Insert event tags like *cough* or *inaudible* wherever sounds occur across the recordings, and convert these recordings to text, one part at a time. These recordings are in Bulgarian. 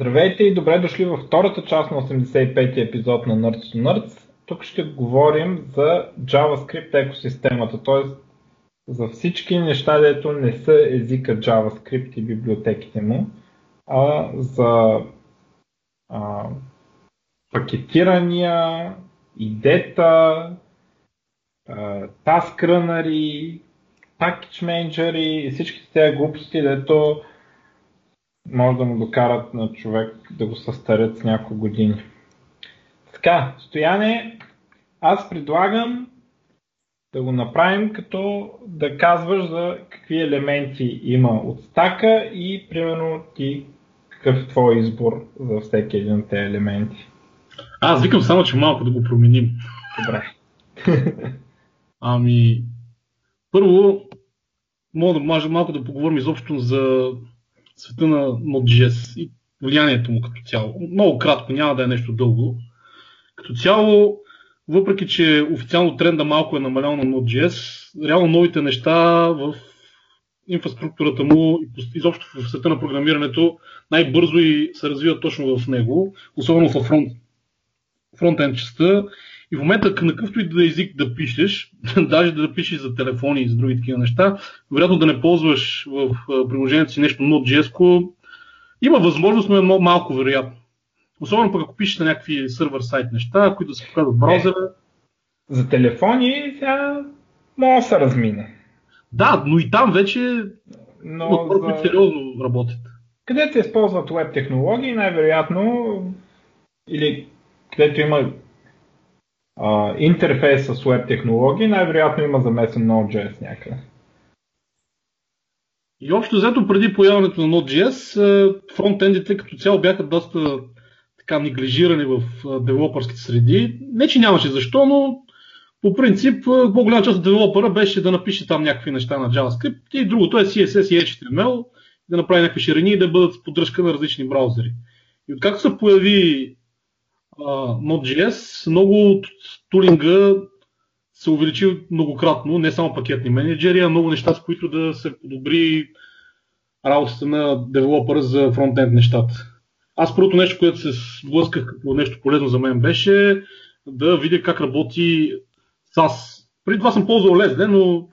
Здравейте и добре дошли във втората част на 85-ти епизод на Nerds to Nerds. Тук ще говорим за JavaScript екосистемата, т.е. за всички неща, дето не са езика JavaScript и библиотеките му, а за а, пакетирания, идета, task package manager и всичките тези глупости, дето може да му докарат на човек да го състарят с няколко години. Така, стояне, аз предлагам да го направим като да казваш за какви елементи има от стака и примерно ти какъв е твой избор за всеки един от тези елементи. Аз викам само, че малко да го променим. Добре. *laughs* ами, първо, мога да може малко да поговорим изобщо за света на Node.js и влиянието му като цяло. Много кратко, няма да е нещо дълго. Като цяло, въпреки че официално тренда малко е намалял на Node.js, реално новите неща в инфраструктурата му и изобщо в света на програмирането най-бързо и се развиват точно в него, особено в фронт, фронтенд частта. И в момента на какъвто и да език да пишеш, *laughs* даже да пишеш за телефони и за други такива неща, вероятно да не ползваш в приложението си нещо Node.js, има възможност, но е много малко вероятно. Особено пък ако пишеш на някакви сервер сайт неща, които се показват в браузъра. За телефони сега да се размине. Да, но и там вече но за... сериозно работят. Където се използват веб технологии, най-вероятно, или където има а, интерфейс с веб технологии, най-вероятно има замесен Node.js някъде. И общо взето преди появането на Node.js, фронтендите като цяло бяха доста така неглижирани в девелопърските среди. Не, че нямаше защо, но по принцип по-голяма част от девелопъра беше да напише там някакви неща на JavaScript и другото е CSS и HTML, да направи някакви ширини и да бъдат с поддръжка на различни браузери. И откакто се появи Node.js, много от тулинга се увеличи многократно, не само пакетни менеджери, а много неща, с които да се подобри работата на девелопера за фронтенд нещата. Аз първото нещо, което се сблъсках като нещо полезно за мен беше да видя как работи SAS. Преди това съм ползвал LSD, но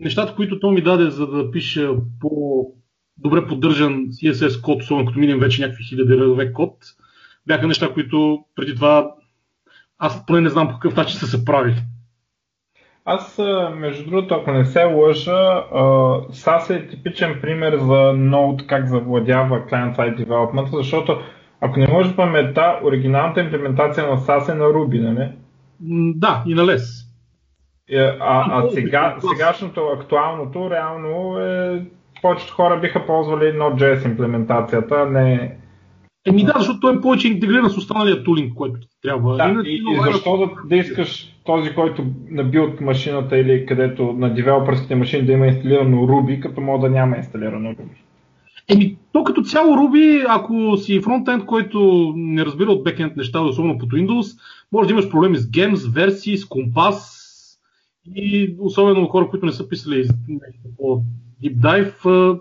нещата, които то ми даде за да пиша по добре поддържан CSS код, особено като минем вече някакви хиляди редове код, бяха неща, които преди това аз поне не знам по какъв начин са се прави. Аз, между другото, ако не се лъжа, SAS е типичен пример за Node как завладява client-side development, защото ако не може паметта, оригиналната имплементация на SAS е на Ruby, нали? Да, и на LES. Е, а, а сега, сегашното, актуалното, реално е повечето хора биха ползвали Node.js имплементацията, не Еми да, защото той е повече интегриран с останалия тулинг, който трябва. Да, и, и, и защо да, да искаш този, който наби от машината или където на девелоперските машини да има инсталирано Ruby, като мога да няма инсталирано Ruby? Еми, то като цяло Ruby, ако си фронтенд, който не разбира от бекенд неща, особено под Windows, може да имаш проблеми с Gems, версии, с компас и особено хора, които не са писали по Deep Dive,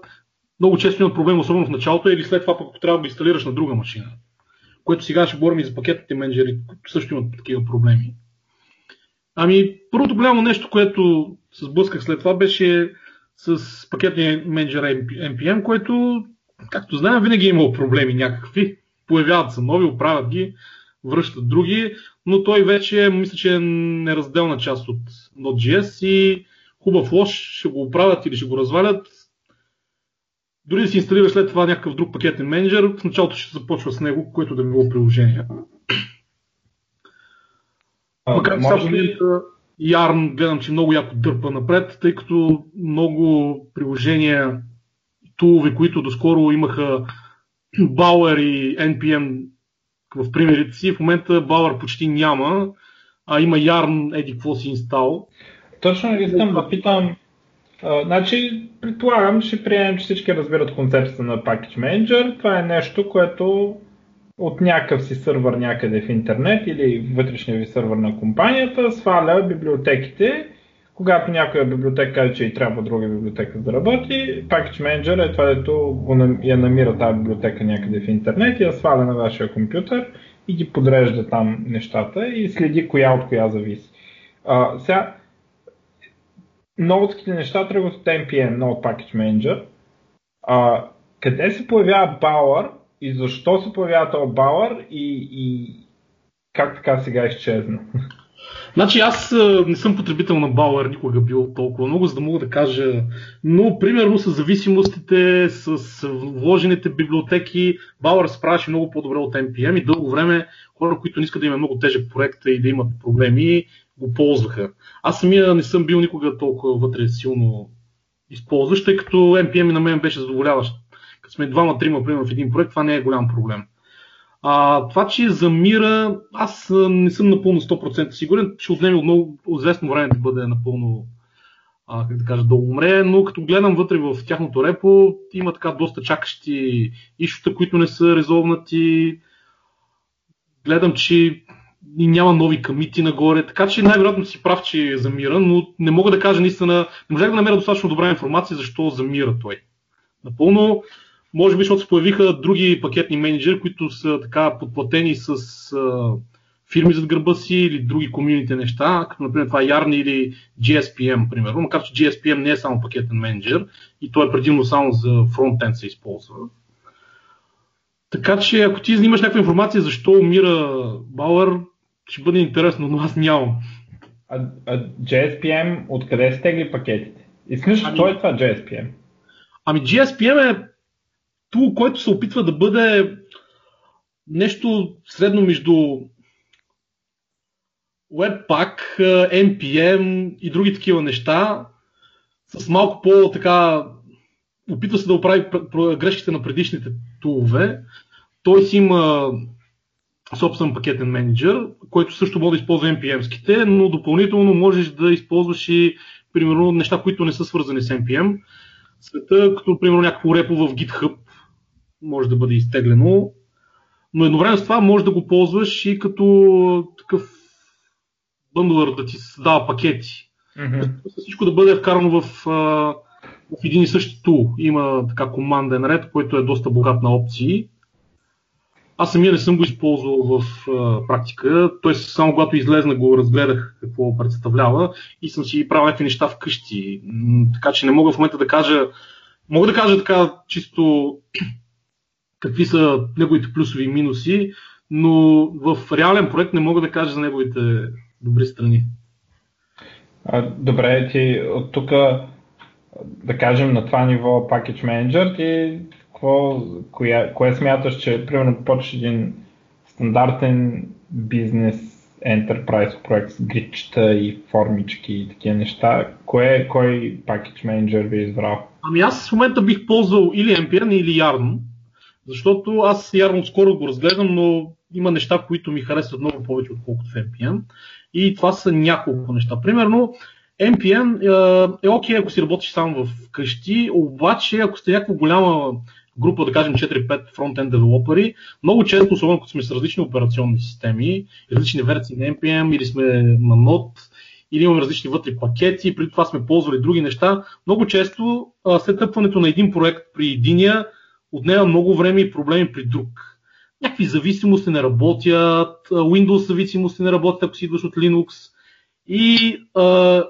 много често имат проблем, особено в началото, или след това пък трябва да инсталираш на друга машина. Което сега ще говорим и за пакетните менеджери, които също имат такива проблеми. Ами, първото голямо нещо, което се сблъсках след това, беше с пакетния менеджер NPM, който, както знаем, винаги е имал проблеми някакви. Появяват се нови, оправят ги, връщат други, но той вече, мисля, че е неразделна част от Node.js и хубав лош ще го оправят или ще го развалят, дори да си инсталираш след това някакъв друг пакетен менеджер, в началото ще започва с него, което да било приложение. Макар че сега ли... Yarn гледам, че много яко дърпа напред, тъй като много приложения, тулови, които доскоро имаха Bauer и NPM в примерите си, в момента Bauer почти няма, а има Yarn, еди какво си инстал. Точно искам да питам, значи, предполагам, ще приемем, че всички разбират концепцията на Package Manager. Това е нещо, което от някакъв си сървър някъде в интернет или вътрешния ви сървър на компанията сваля библиотеките, когато някоя библиотека каже, че и трябва друга библиотека да работи, Package Manager е това, го я намира тази библиотека някъде в интернет и я сваля на вашия компютър и ги подрежда там нещата и следи коя от коя зависи. А, сега, новотските неща тръгват от NPM, Node Package Manager. А, къде се появява Bower и защо се появява този Bower и, и как така сега изчезна? Значи аз не съм потребител на Bauer, никога бил толкова много, за да мога да кажа, но примерно с зависимостите, с вложените библиотеки, Bauer се правеше много по-добре от NPM и дълго време хора, които не искат да има много тежък проект и да имат проблеми, го ползваха. Аз самия не съм бил никога толкова вътре силно използващ, тъй като NPM на мен беше задоволяващ. Като сме двама-трима, примерно, в един проект, това не е голям проблем. А, това, че замира, аз не съм напълно 100% сигурен, ще отнеме много известно време да бъде напълно, а, как да кажа, да умре, но като гледам вътре в тяхното репо, има така доста чакащи ишута, които не са резолвнати. Гледам, че и няма нови камити нагоре, така че най-вероятно си прав, че замира, но не мога да кажа наистина, не можах да намеря достатъчно добра информация защо замира той. Напълно може би, защото се появиха други пакетни менеджери, които са така подплатени с а, фирми зад гърба си или други комюните неща, като например това е Yarn или GSPM, примерно, макар че GSPM не е само пакетен менеджер и той е предимно само за фронтенд се използва. Така че ако ти имаш някаква информация защо умира Бауър, ще бъде интересно, но аз нямам. А, а JSPM, откъде стегли пакетите? И смисъл, ами... е това JSPM? Ами GSPM е тул, който се опитва да бъде нещо средно между Webpack, NPM и други такива неща, с малко по-така опитва се да оправи грешките на предишните тулове. Той си има собствен пакетен менеджер, който също може да използва NPM-ските, но допълнително можеш да използваш и примерно неща, които не са свързани с NPM. Света, като примерно някакво репо в GitHub, може да бъде изтеглено, но едновременно с това може да го ползваш и като такъв бъндлър да ти създава пакети. Mm-hmm. Всичко да бъде вкарано в, в един и същи тул. Има така команден ред, който е доста богат на опции. Аз самия не съм го използвал в а, практика, т.е. само когато излезна го разгледах какво представлява и съм си правил някакви неща вкъщи. Така че не мога в момента да кажа, мога да кажа така чисто *clears throat* какви са неговите плюсови и минуси, но в реален проект не мога да кажа за неговите добри страни. А, добре, ти от тук, да кажем на това ниво Package Manager, ти какво, коя, кое смяташ, че примерно почваш един стандартен бизнес Enterprise проект с гридчета и формички и такива неща, кое, кой Package Manager би избрал? Ами аз в момента бих ползвал или NPM или Yarn, защото аз ярно скоро го разгледам, но има неща, които ми харесват много повече, отколкото в NPM. И това са няколко неща. Примерно, NPM е окей, okay, ако си работиш само в къщи, обаче ако сте някаква голяма група, да кажем 4-5 фронтенд девелопери, много често, особено като сме с различни операционни системи, различни версии на NPM или сме на Node, или имаме различни вътре пакети, преди това сме ползвали други неща, много често след тъпването на един проект при единия, отнема много време и проблеми при друг. Някакви зависимости не работят, Windows зависимости не работят, ако си идваш от Linux. И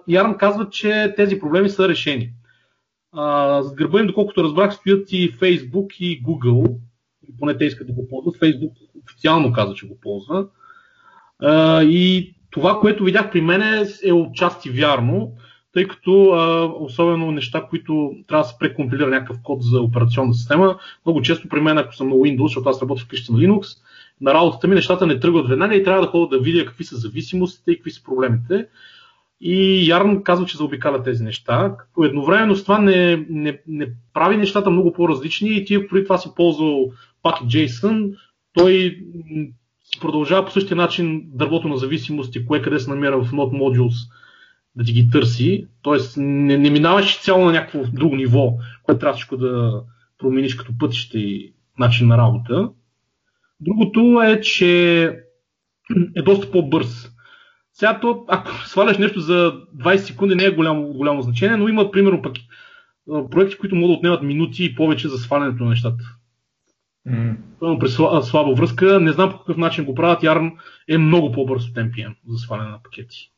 Ярн казва, че тези проблеми са решени. А, с гърба им, доколкото разбрах, стоят и Facebook и Google. Поне те искат да го ползват. Facebook официално каза, че го ползва. А, и това, което видях при мен е отчасти вярно тъй като а, особено неща, които трябва да се прекомпилира някакъв код за операционна система, много често при мен, ако съм на Windows, защото аз работя вкъщи на Linux, на работата ми нещата не тръгват веднага и трябва да ходя да видя какви са зависимостите и какви са проблемите. И Ярн казва, че заобикаля тези неща, като едновременно с това не, не, не прави нещата много по-различни и ти, преди това си ползвал JSON, той продължава по същия начин дървото на зависимости, кое къде се намира в Node Modules да ти ги търси. Тоест не, не минаваш цяло на някакво друго ниво, което трябва всичко да промениш като пътище и начин на работа. Другото е, че е доста по-бърз. Сега то, ако сваляш нещо за 20 секунди, не е голямо, голямо значение, но има примерно пък проекти, които могат да отнемат минути и повече за свалянето на нещата. Mm. При слаба връзка, не знам по какъв начин го правят. Yarn е много по-бърз от NPM за сваляне на пакети.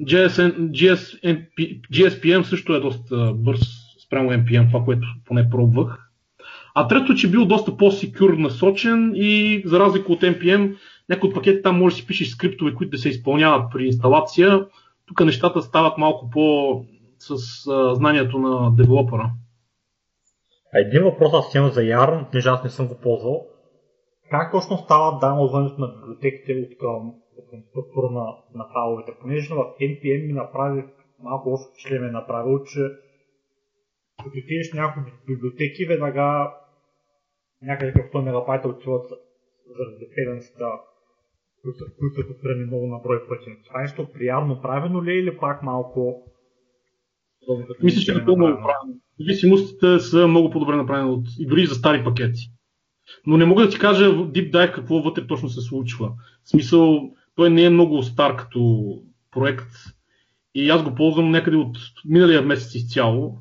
GSN, GS, MP, GSPM също е доста бърз спрямо NPM, това, което поне пробвах. А трето, че бил доста по-секюр насочен и за разлика от NPM, някои от пакети там може да си пишеш скриптове, които да се изпълняват при инсталация. Тук нещата стават малко по с а, знанието на девелопера. Един въпрос аз имам за Yarn, понеже аз не съм го ползвал. Как точно става даунлоадването на библиотеките от към, структура на, на файловете? Понеже в NPM ми направи малко лошо впечатление направил, че като отидеш някои библиотеки, веднага някъде към 100 мегабайта отиват заради депенденцията, които, които са повторени много на брой пъти. Това нещо приятно правено ли е или пак малко мисля, че е много правилно. Зависимостите са много по-добре направени от, и дори за стари пакети. Но не мога да ти кажа в Deep Dive какво вътре точно се случва. В смисъл, той не е много стар като проект и аз го ползвам някъде от миналия месец изцяло.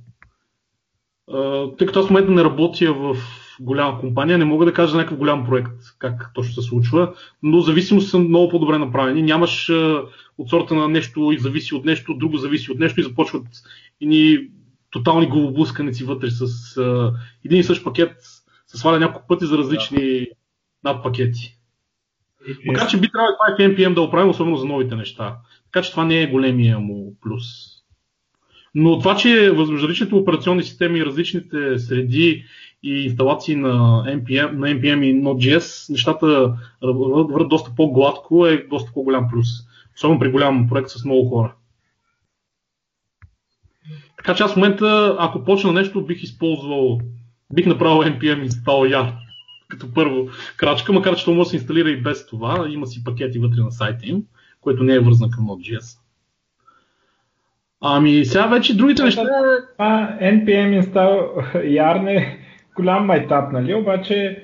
Тъй като аз в момента не работя в голяма компания, не мога да кажа някакъв голям проект как точно се случва, но зависимост са много по-добре направени. Нямаш от сорта на нещо и зависи от нещо, друго зависи от нещо и започват ни тотални главоблъсканици вътре с а, един и същ пакет се сваля няколко пъти за различни надпакети. Макар, че би трябвало това NPM да оправим, особено за новите неща. Така че това не е големия му плюс. Но това, че различните операционни системи и различните среди и инсталации на NPM, на NPM и Node.js, нещата върват доста по-гладко, е доста по-голям плюс. Особено при голям проект с много хора. Така че аз в момента, ако почна нещо, бих използвал, бих направил npm install yar като първо крачка, макар че това може да се инсталира и без това. Има си пакети вътре на сайта им, което не е вързан към Node.js. Ами сега вече другите неща... А, npm install yar не голям майтап, нали? Обаче,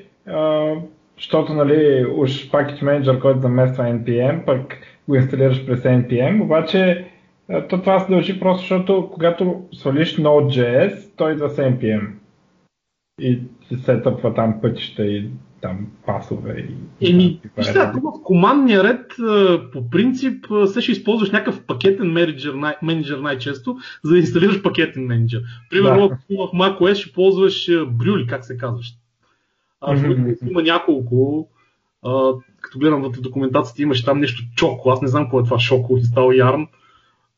защото, нали, уж package manager, който замества npm, пък го инсталираш през npm, обаче то това се дължи просто, защото когато свалиш Node.js, той идва с npm. И се сетъпва там пътища и там пасове. И, Еми, вижте, ако в командния ред по принцип се ще използваш някакъв пакетен менеджер, най- менеджер най-често, за да инсталираш пакетен менеджер. Примерно да. в macOS ще ползваш Брюли, как се казваш. А mm-hmm. има няколко. А, като гледам в документацията имаш там нещо чоко. Аз не знам какво е това шоко, инстал Yarn.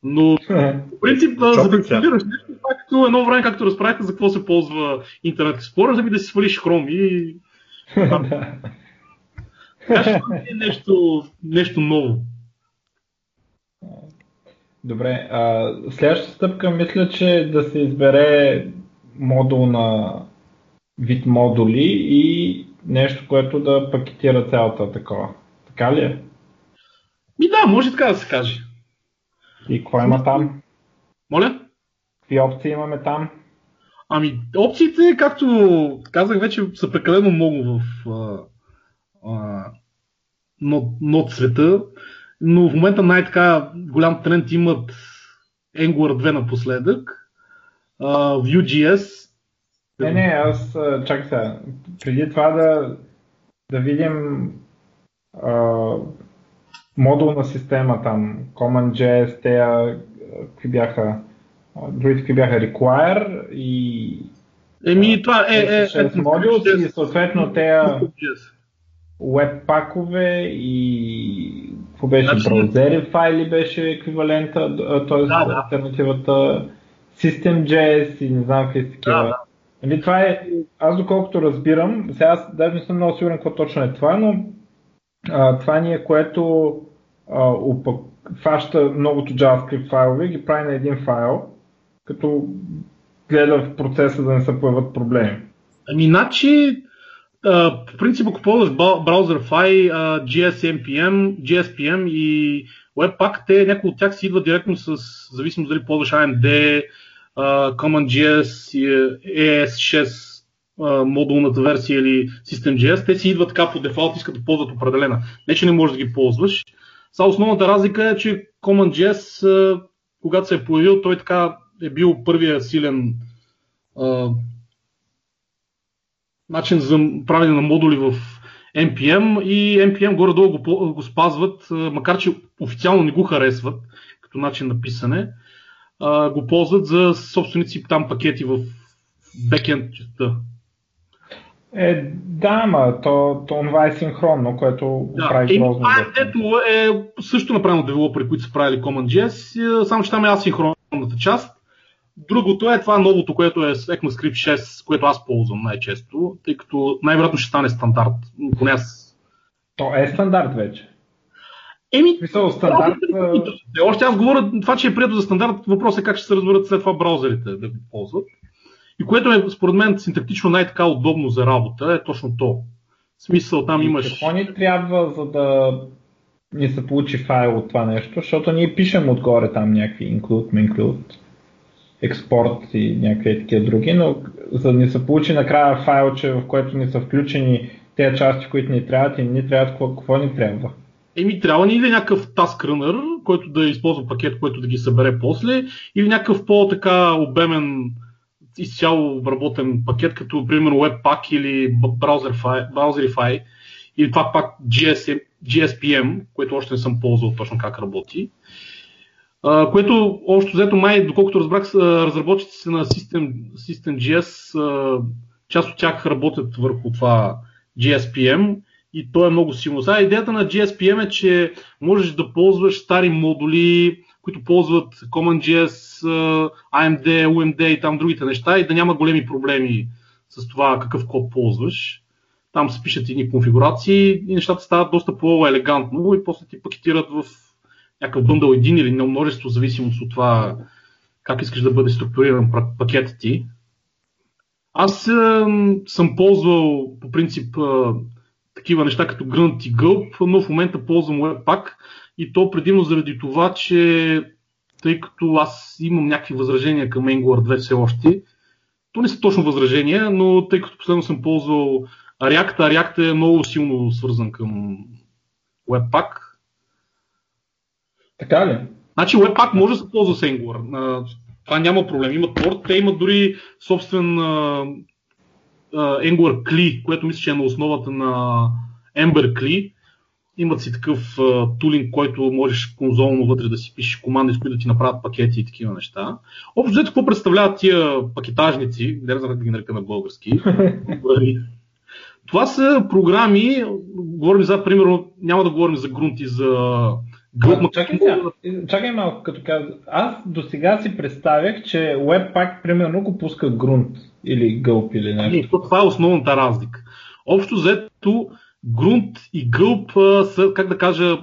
Но, в принцип, за да инсталираш нещо, това е като едно време, както разправите за какво се ползва Internet Explorer, да да си свалиш Chrome и... Е нещо, нещо ново. Добре, а, следващата стъпка мисля, че да се избере модул на вид модули и нещо, което да пакетира цялата такова. Така ли е? Ми да, може така да се каже. И какво има там? Моля? Какви опции имаме там? Ами, опциите, както казах вече, са прекалено много в нод, света, но в момента най-така голям тренд имат Angular 2 напоследък, uh, Vue.js. Не, не, аз чакай сега. Преди това да, да видим uh, модулна система там, CommonJS, те какви бяха, другите какви бяха Require и Еми, това е, е, е, е модул и съответно те пакове и какво беше, значи, браузери файли беше еквивалента, т.е. Да, да. альтернативата SystemJS и не знам какви такива. Да, да. Нали, това е, аз доколкото разбирам, сега аз даже не съм много сигурен какво точно е това, но а, това ни е което а, упак, фаща многото JavaScript файлове ги прави на един файл, като гледа в процеса да не се появят проблеми. Ами, значи, по принцип, ако ползваш BrowserFi, GSMPM, GSPM и Webpack, те някои от тях си идват директно с зависимост дали ползваш AMD, CommonJS, ES6 модулната версия или SystemJS, те си идват така по дефолт, искат да ползват определена. Не, че не можеш да ги ползваш. Сега основната разлика е, че CommonJS, когато се е появил, той така е бил първия силен а, начин за правене на модули в NPM и NPM горе-долу го, го спазват, макар че официално не го харесват като начин на писане, а, го ползват за собственици там пакети в бекенд частта. Е, да, ма то, то това е синхронно, което да. прави грозно. Ето е също направено девелопери, които са правили CommonJS, само че там е асинхронната част. Другото е това новото, което е ECMAScript 6, което аз ползвам най-често, тъй като най-вероятно ще стане стандарт. Поне аз... То е стандарт вече. Еми, Мисъл, стандарт... Е, още аз говоря това, че е прието за стандарт, въпросът е как ще се разберат след това браузерите да го ползват. И което е, според мен, синтактично най-така удобно за работа, е точно то. В смисъл, там имаш... Какво ни трябва, за да ни се получи файл от това нещо, защото ние пишем отгоре там някакви include, include, експорт и някакви такива други, но за да ни се получи накрая файлче, в което ни са включени тези части, които ни трябват и ни трябват, какво, какво ни трябва? Еми, трябва ни или някакъв task runner, който да използва пакет, който да ги събере после, или някакъв по-така обемен изцяло обработен пакет, като примерно Webpack или Browserify, Browserify или това пак GSM, GSPM, което още не съм ползвал точно как работи. Uh, което общо взето май, доколкото разбрах, разработчиците на System, SystemGS, uh, част от тях работят върху това GSPM и то е много силно. Сега идеята на GSPM е, че можеш да ползваш стари модули, които ползват CommonJS, AMD, UMD и там другите неща и да няма големи проблеми с това какъв код ползваш. Там се пишат едни конфигурации и нещата стават доста по-елегантно и после ти пакетират в някакъв бъндъл един или на множество, зависимост от това как искаш да бъде структуриран пакетът ти. Аз е, съм ползвал по принцип е, такива неща като Grunt и Gulp, но в момента ползвам Webpack и то предимно заради това, че тъй като аз имам някакви възражения към Angular 2 все още, то не са точно възражения, но тъй като последно съм ползвал React, а React е много силно свързан към Webpack. Така ли? Значи Webpack може да се ползва с Angular. Това няма проблем. Имат порт, те имат дори собствен uh, uh, Angular CLI, което мисля, че е на основата на Ember CLI, имат си такъв а, тулинг, който можеш конзолно вътре да си пишеш команди, с които да ти направят пакети и такива неща. Общо взето, какво представляват тия пакетажници, не знам да ги нарека на български. Това са програми, говорим за, примерно, няма да говорим за грунти, за Group, чакай, сега, чакай малко, като каза. Аз до сега си представях, че Webpack примерно го пуска грунт или гълб или нещо. Не, това е основната разлика. Общо взето, Грунт и Гълб са, как да кажа,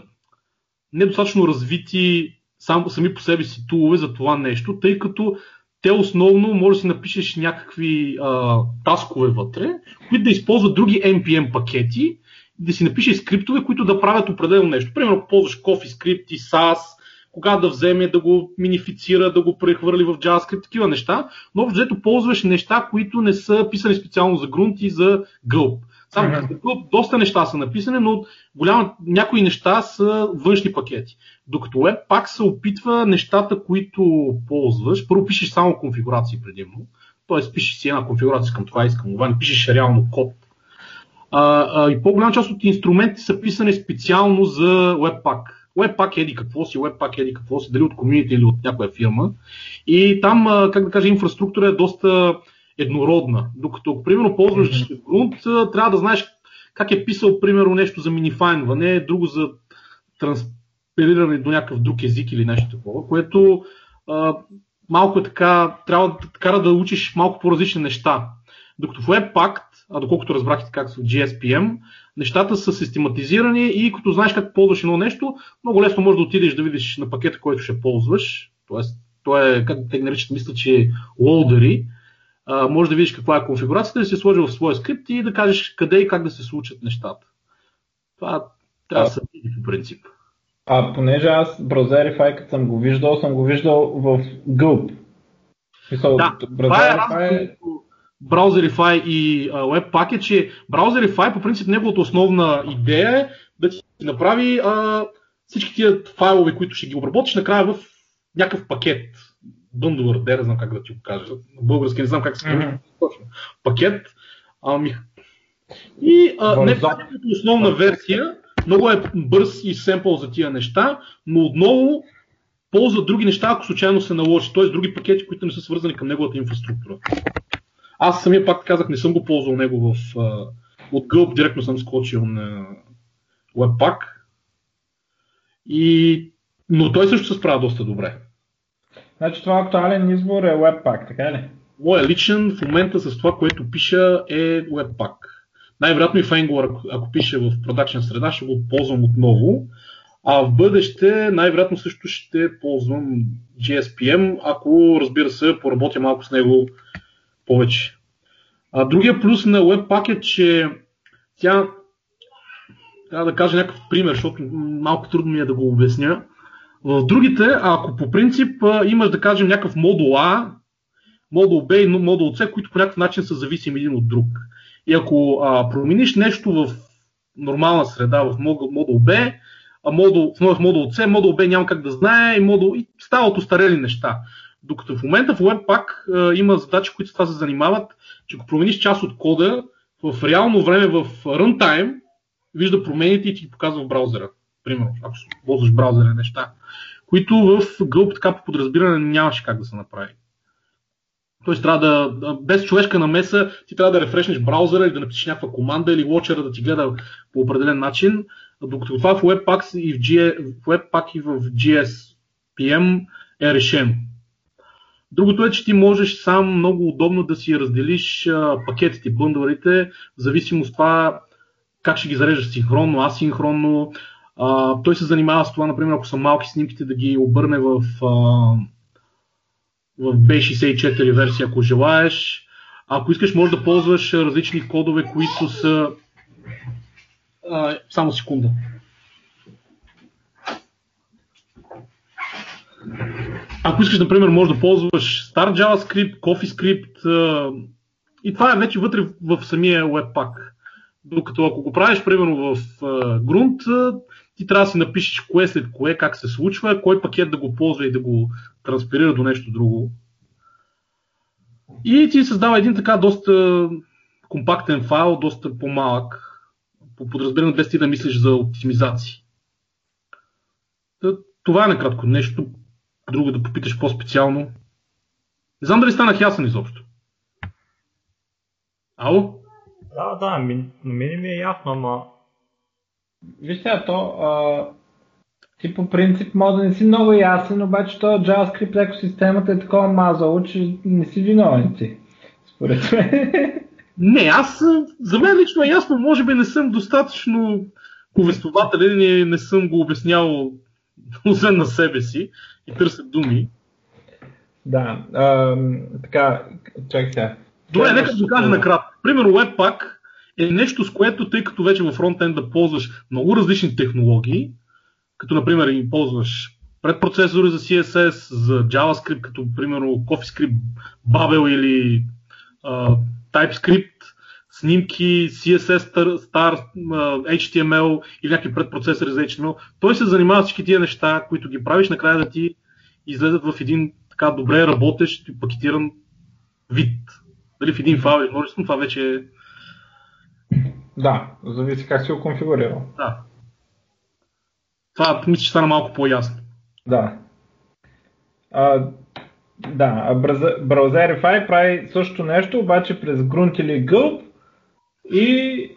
недостатъчно развити само сами по себе си тулове за това нещо, тъй като те основно може да си напишеш някакви а, таскове вътре, които да използват други NPM пакети, да си напишеш скриптове, които да правят определено нещо. Примерно ползваш CoffeeScript и SAS, кога да вземе, да го минифицира, да го прехвърли в JavaScript, такива неща, но взето ползваш неща, които не са писани специално за грунт и за гълб. Само mm-hmm. доста неща са написани, но голяма, някои неща са външни пакети. Докато Web пак се опитва нещата, които ползваш, първо пишеш само конфигурации предимно, т.е. пишеш си една конфигурация към това, искам това, не пишеш реално код. А, а, и по-голяма част от инструментите са писани специално за Webpack. Webpack еди какво си, Webpack еди какво си, дали от комьюнити или от някоя фирма. И там, как да кажа, инфраструктура е доста еднородна. Докато, ако примерно ползваш mm-hmm. грунт, трябва да знаеш как е писал, примерно, нещо за минифайнване, друго за транспириране до някакъв друг език или нещо такова, което а, малко е така, трябва да кара да учиш малко по-различни неща. Докато в Webpack, а доколкото разбрахте как са в GSPM, нещата са систематизирани и като знаеш как ползваш едно нещо, много лесно можеш да отидеш да видиш на пакета, който ще ползваш. Тоест, то е, как те наричат, мисля, че лоудери, а, може да видиш каква е конфигурацията, да си сложи в своя скрипт и да кажеш къде и как да се случат нещата. Това трябва да се види по принцип. А понеже аз Browserify, като съм го виждал, съм го виждал в Gulp. Да, това е разлика Browserify и Webpack е, че Browserify по принцип неговата основна идея е да ти направи uh, всички тия файлове, които ще ги обработиш, накрая в някакъв пакет. Bundler, де не знам как да ти го кажа. На български не знам как се казва. Мгм. точно. Пакет. Ами, и а, не е основна версия, много е бърз и семпъл за тия неща, но отново ползва други неща, ако случайно се наложи, т.е. други пакети, които не са свързани към неговата инфраструктура. Аз самия пак казах, не съм го ползвал него в, а, от Gulp, директно съм скочил на Webpack. И, но той също се справя доста добре. Значи това актуален избор е Webpack, така ли? Моя личен в момента с това, което пиша е Webpack. Най-вероятно и в Angular, ако, пише в продакшн среда, ще го ползвам отново. А в бъдеще най-вероятно също ще ползвам GSPM, ако разбира се поработя малко с него повече. А, другия плюс на Webpack е, че тя, трябва да кажа някакъв пример, защото малко трудно ми е да го обясня. В другите, ако по принцип имаш да кажем някакъв модул А, модул Б и модул С, които по някакъв начин са зависими един от друг. И ако а, промениш нещо в нормална среда, в модул, Б, а модул, в модул С, модул Б няма как да знае и, модул, и стават устарели неща. Докато в момента в Webpack а, има задачи, които с това се занимават, че ако промениш част от кода, в реално време в runtime, вижда промените и ти ги показва в браузъра. Примерно, ако ползваш браузъра неща, които в Gulp така по подразбиране нямаше как да се направи. Тоест трябва да, без човешка намеса, ти трябва да рефрешнеш браузъра или да напишеш някаква команда или лочера да ти гледа по определен начин, докато това в Webpack и в, G, в Webpack и в GSPM е решено. Другото е, че ти можеш сам много удобно да си разделиш а, пакетите, бъндълите, в зависимост от това как ще ги зареждаш синхронно, асинхронно. А, той се занимава с това, например, ако са малки снимките, да ги обърне в, а, в B64 версия, ако желаеш. Ако искаш, можеш да ползваш различни кодове, които са... А, само секунда. Ако искаш, например, можеш да ползваш стар JavaScript, CoffeeScript и това е вече вътре в самия Webpack. Докато ако го правиш, примерно, в Grunt, ти трябва да си напишеш кое след кое, как се случва, кой пакет да го ползва и да го транспирира до нещо друго. И ти създава един така доста компактен файл, доста по-малък, по подразбиране без ти да мислиш за оптимизации. Това е накратко нещо, друго да попиташ по-специално. Не знам дали станах ясен изобщо. Ало? Да, да, ми, на мен ми е ясно, ама... Виж сега, то а, ти по принцип може да не си много ясен, обаче то JavaScript екосистемата е такова мазало, че не си виновен ти. Според мен. Не, аз за мен лично е ясно, може би не съм достатъчно повествователен и не съм го обяснявал освен на себе си и търся думи. Да, а, така, чакай сега. Добре, нека да кажа накратко. Примерно Webpack е нещо, с което, тъй като вече във фронтенд да ползваш много различни технологии, като например и ползваш предпроцесори за CSS, за JavaScript, като примерно CoffeeScript, Babel или uh, TypeScript, снимки, CSS, Star, HTML или някакви предпроцесори за HTML. Той се занимава с всички тия неща, които ги правиш, накрая да ти излезат в един така добре работещ и пакетиран вид. Дали в един файл или множество, това вече е... Да, зависи как си го конфигурирал. Да. Това мисля, че стана малко по-ясно. Да. А, да, а Browserify прави също нещо, обаче през Grunt или Gulp и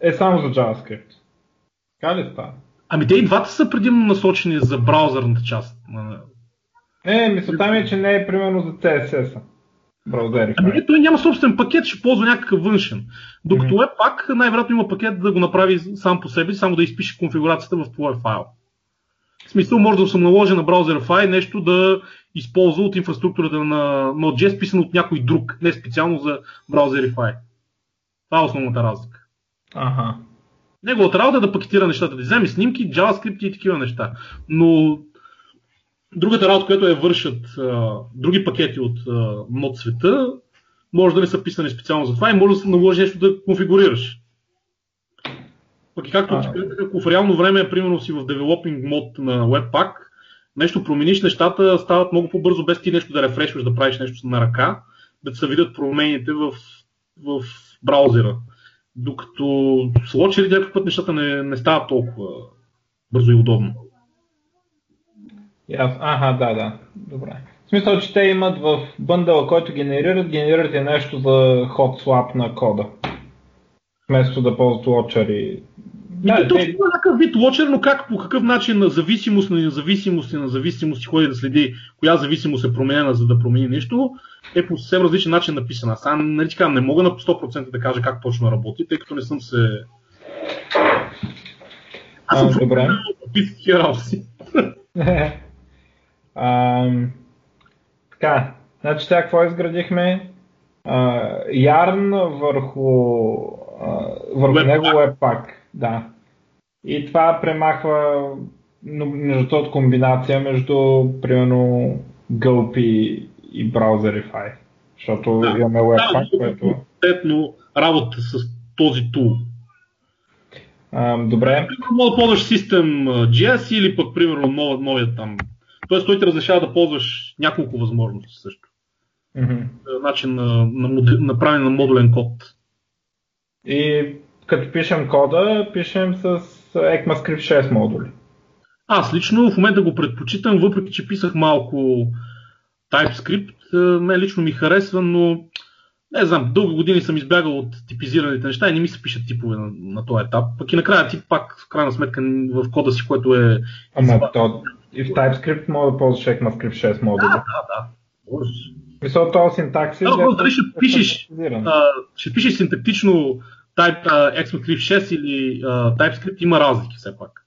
е само за JavaScript. Така ли става? Ами те и двата са предимно насочени за браузърната част. Не, мисълта ми е, че не е примерно за CSS-а. Браузерифай. Ами той няма собствен пакет, ще ползва някакъв външен. Докато mm-hmm. Webpack най-вероятно има пакет да го направи сам по себе, само да изпише конфигурацията в твоя файл. В смисъл може да съм наложи на Browserify нещо да използва от инфраструктурата на Node.js, писано от някой друг, не специално за Browserify. Това е основната разлика. Ага. Неговата работа е да пакетира нещата, да вземе снимки, JavaScript и такива неща. Но другата работа, която е вършат а, други пакети от а, Node света, може да не са писани специално за това и може да се наложи нещо да конфигурираш. Пък и както А. казах, ако в реално време, примерно си в developing мод на Webpack, нещо промениш нещата, стават много по-бързо, без ти нещо да рефрешваш, да правиш нещо на ръка, да се видят промените в, в браузера. Докато с лочери някакъв път нещата не, не стават толкова бързо и удобно. Яс... Аха, да, да. Добре. В смисъл, че те имат в бъндъла, който генерират, генерират и нещо за hot swap на кода. Вместо да ползват лочери. Да, Да, то те- е някакъв вид лочер, но как, по какъв начин на зависимост, на независимост и на зависимост и ходи да следи коя зависимост е променена, за да промени нещо, е по съвсем различен начин написана. Аз нали, казвам, не мога на 100% да кажа как точно работи, тъй като не съм се... Аз съм А, добре. *laughs* Ам, така, значи сега какво изградихме? А, Ярн върху, а, върху него Webpack. Да. И това премахва между другото комбинация между примерно Gulp и, и Browserify. Защото Да. имаме Webpack, Да, което... Съответно, работа с този тул. Ам, добре. Мога да ползваш систем JS или пък, примерно, нов, новия там. Тоест, той ти разрешава да ползваш няколко възможности също. Е, Начин на, на, моде- на правене на модулен код. И като пишем кода, пишем с ECMAScript 6 модули. Аз лично в момента го предпочитам, въпреки че писах малко TypeScript. е, Мен лично ми харесва, но не знам, дълги години съм избягал от типизираните неща и не ми се пишат типове на, на този етап. Пък и накрая ти пак, в крайна сметка, в кода си, което е... Ама то и в TypeScript мога да ползваш ECMAScript 6 модули. Да, да, да. Мисля, този синтаксис Да, е дали ще пишеш, а, ще пишеш синтактично type, а, ECMAScript 6 или а, TypeScript, има разлики все пак.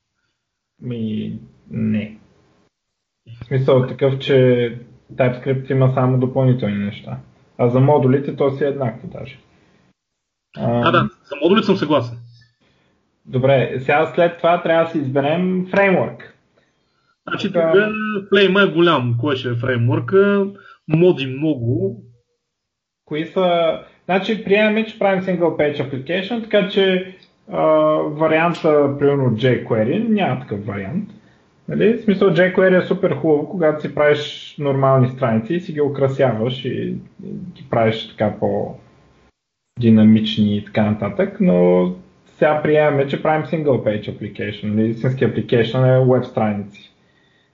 Ми, не. В смисъл такъв, че TypeScript има само допълнителни неща. А за модулите то си е еднакво даже. А, Да, за модули съм съгласен. Добре, сега след това трябва да си изберем фреймворк. Значи Така. тук флейма е голям, кой ще е фреймворка, моди много. Кои са... Значи приемаме, че правим single page application, така че а, варианта, примерно jQuery, няма такъв вариант. Нали? В смисъл jQuery е супер хубаво, когато си правиш нормални страници и си ги украсяваш и, и ги правиш така по динамични и така нататък, но сега приемаме, че правим single page application. Нали? Истински application е веб страници.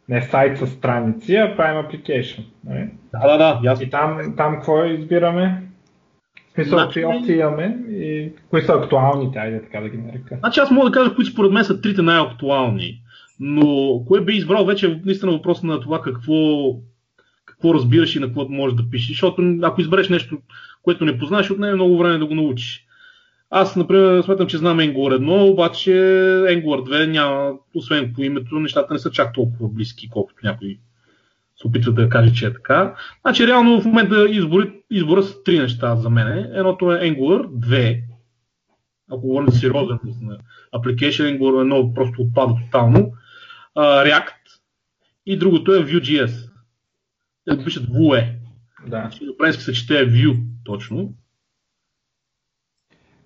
Не сайт с страници, а правим application. Нали? Да, да, да, ясно. И там, там какво избираме? Смисъл, Значи- какви опции имаме и кои са актуалните, айде така да ги нарека. Значи аз мога да кажа, кои според мен са трите най-актуални. Но кое би избрал вече е наистина въпрос на това какво, какво разбираш и на какво можеш да пишеш. Защото ако избереш нещо, което не познаваш, отнеме много време да го научиш. Аз, например, смятам, че знам Angular 1, обаче Angular 2 няма, освен по името, нещата не са чак толкова близки, колкото някой се опитва да каже, че е така. Значи, реално в момента избори, избора са три неща за мен. Едното е Angular 2, ако говорим за сериозен application, Angular едно просто отпада тотално. А, React и другото е Vue.js. Те го пишат Vue. Да. Значи, на френски се чете Vue точно.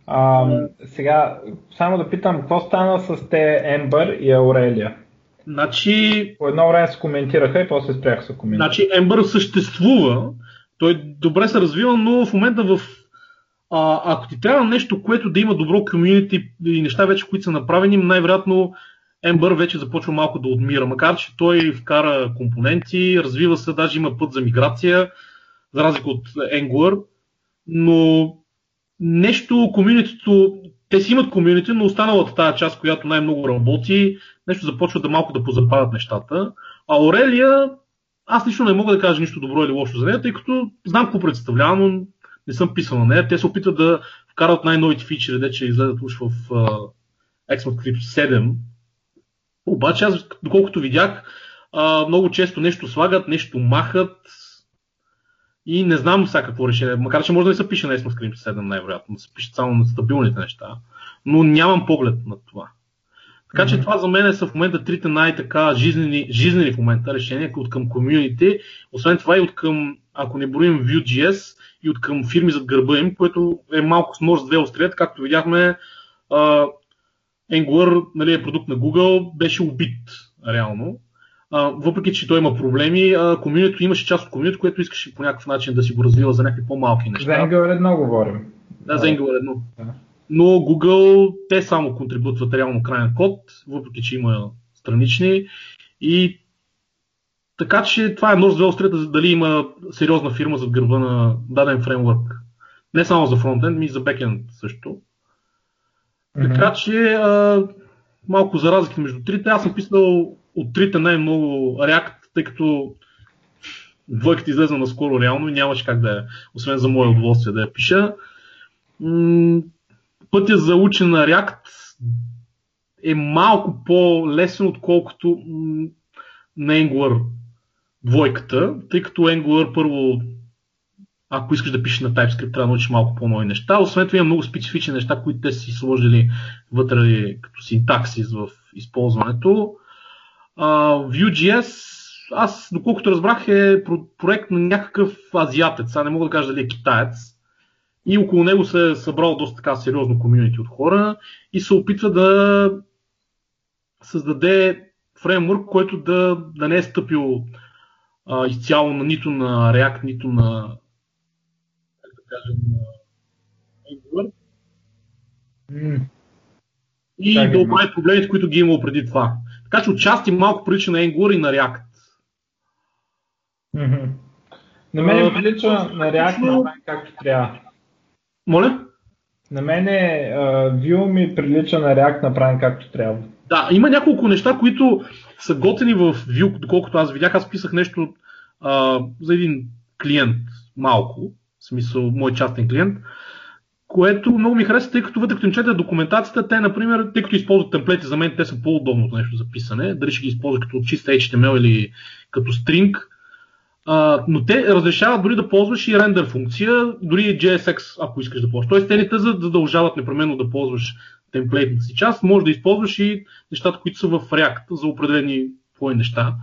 А, сега, само да питам, какво стана с те Ембър и Аурелия? Значи, По едно време се коментираха и после спряха се коментира. значи Ember съществува, той добре се развива, но в момента в а, ако ти трябва нещо, което да има добро комьюнити и неща вече, които са направени, най-вероятно Ember вече започва малко да отмира. Макар, че той вкара компоненти, развива се, даже има път за миграция, за разлика от Angular, но нещо, комьюнитито, те си имат комьюнити, но останалата тази част, която най-много работи, нещо започва да малко да позападат нещата. А Орелия, аз лично не мога да кажа нищо добро или лошо за нея, тъй като знам какво представлява, но не съм писал на нея. Те се опитват да вкарат най-новите фичери, де че излезат уж в uh, ExMAScript 7. Обаче аз, доколкото видях, uh, много често нещо слагат, нещо махат и не знам сега какво решение. Макар, че може да не се пише на ExMAScript 7 най-вероятно, да се пише само на стабилните неща, но нямам поглед на това. Така че това за мен са в момента трите най-така жизнени, жизнени в момента решения от към комюнити. Освен това и от към, ако не броим Vue.js, и от към фирми зад гърба им, което е малко с нож с две острията, както видяхме. а, Angular нали, е продукт на Google, беше убит реално. А, въпреки, че той има проблеми, комьюнито имаше част от комьюнито, което искаше по някакъв начин да си го развива за някакви по-малки неща. За Angular едно говорим. Да, за Angular едно. Да. Но Google, те само контрибутват реално крайен код, въпреки, че има странични. И така че това е нож две острията, дали има сериозна фирма зад гърба на даден фреймворк. Не само за фронтенд, ми и за бекенд също. Така че а, малко за разлики между трите. Аз съм писал от трите най-много React, тъй като двойката излезе наскоро реално и нямаше как да е, освен за мое удоволствие да я пиша. Пътя за учене на React е малко по-лесен, отколкото на Angular двойката, тъй като Angular първо ако искаш да пишеш на TypeScript, трябва да научиш малко по-нови неща. Освен това има много специфични неща, които те си сложили вътре като синтаксис в използването. Vue.js, аз доколкото разбрах е проект на някакъв азиатец, а не мога да кажа дали е китаец. И около него се е събрал доста така сериозно комьюнити от хора и се опитва да създаде фреймворк, който да, да не е стъпил а, изцяло на нито на React, нито на как да кажем, на Angular. Mm. И да оправи проблемите, които ги е имало преди това. Така че отчасти малко прилича на Angular и на React. Mm-hmm. На мен е прилича на React на както трябва. Моля? На мен е, uh, Vue ми прилича на React направен както трябва. Да, има няколко неща, които са готени в Vue, доколкото аз видях. Аз писах нещо а, за един клиент малко, в смисъл мой частен клиент, което много ми хареса, тъй като вътре като им чете документацията, те, например, тъй като използват темплети, за мен те са по-удобното нещо за писане, дали ще ги използват като чист HTML или като string, а, но те разрешават дори да ползваш и рендер функция, дори и JSX, ако искаш да ползваш. Тоест, те не те задължават непременно да ползваш темплейтната си част, може да използваш и нещата, които са в React за определени твои неща.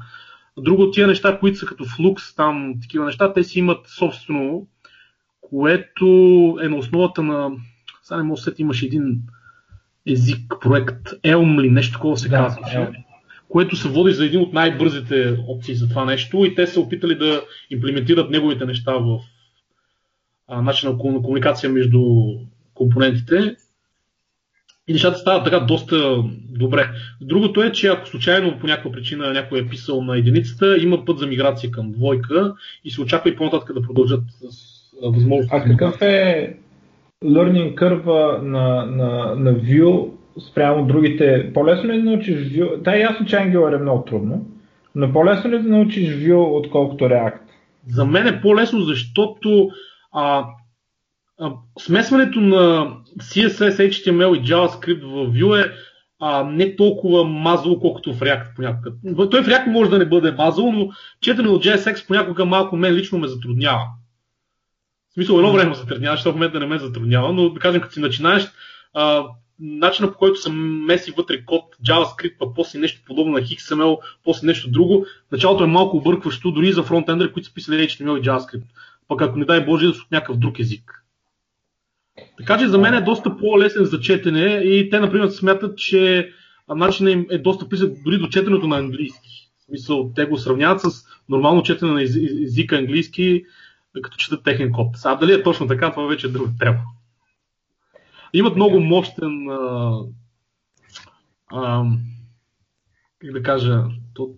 Друго от тия неща, които са като Flux, там такива неща, те си имат собствено, което е на основата на... Сега не мога да имаше един език, проект Elm ли, нещо такова се да, казваше, което се води за един от най-бързите опции за това нещо и те са опитали да имплементират неговите неща в а, начина на комуникация между компонентите. И нещата стават така доста добре. Другото е, че ако случайно по някаква причина някой е писал на единицата, има път за миграция към двойка и се очаква и по-нататък да продължат с възможност. А какъв е learning curve на, на, на Vue спрямо другите? По-лесно ли е да научиш Vue? Да, е ясно, че Angular е много трудно, но по-лесно ли е да научиш Vue, отколкото React? За мен е по-лесно, защото а, смесването на CSS, HTML и JavaScript в Vue е а, не толкова мазало, колкото в React понякога. Той в React може да не бъде мазало, но четене от JSX понякога малко мен лично ме затруднява. Смисъл едно време ме затруднява, защото в момента не ме затруднява, но да кажем, като си начинаеш, а, начина по който се меси вътре код, JavaScript, а после нещо подобно на XML, после нещо друго, началото е малко объркващо, дори за фронтендери, които са писали HTML и JavaScript. Пък ако не дай Боже да са от някакъв друг език. Така че за мен е доста по-лесен за четене и те, например, смятат, че начинът им е доста близък дори до четенето на английски. В смисъл, те го сравняват с нормално четене на езика английски, като четат техен код. Сега дали е точно така, това вече е друга тема. Имат много мощен а, а, как да кажа, то,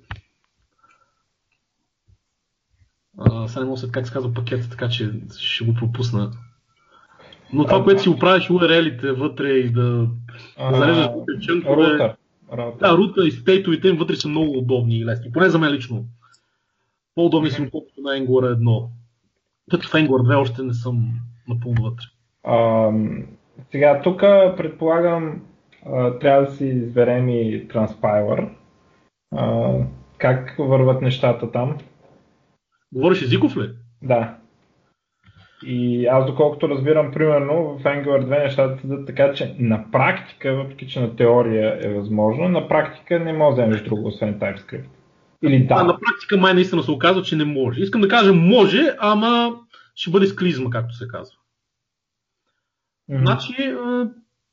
а, сега не мога да как се казва пакет, така че ще го пропусна. Но това, което си оправиш URL-ите вътре и да, да зареждаш чънкове... Да, рута и стейтовите им вътре са много удобни и лесни. Поне за мен лично. По-удобни са, колкото на Angular 1. Като Angular 2 още не съм напълно вътре. А, сега, тук предполагам, а, трябва да си изберем и Transpiler. А, как върват нещата там? Говориш езиков ли? Да. И аз доколкото разбирам, примерно в Angular 2 нещата са така, че на практика, въпреки че на теория е възможно, на практика не може да вземеш друго, освен TypeScript. Или да. А на практика май наистина се оказва, че не може. Искам да кажа може, ама ще бъде с клизма, както се казва. Mm-hmm. Значи,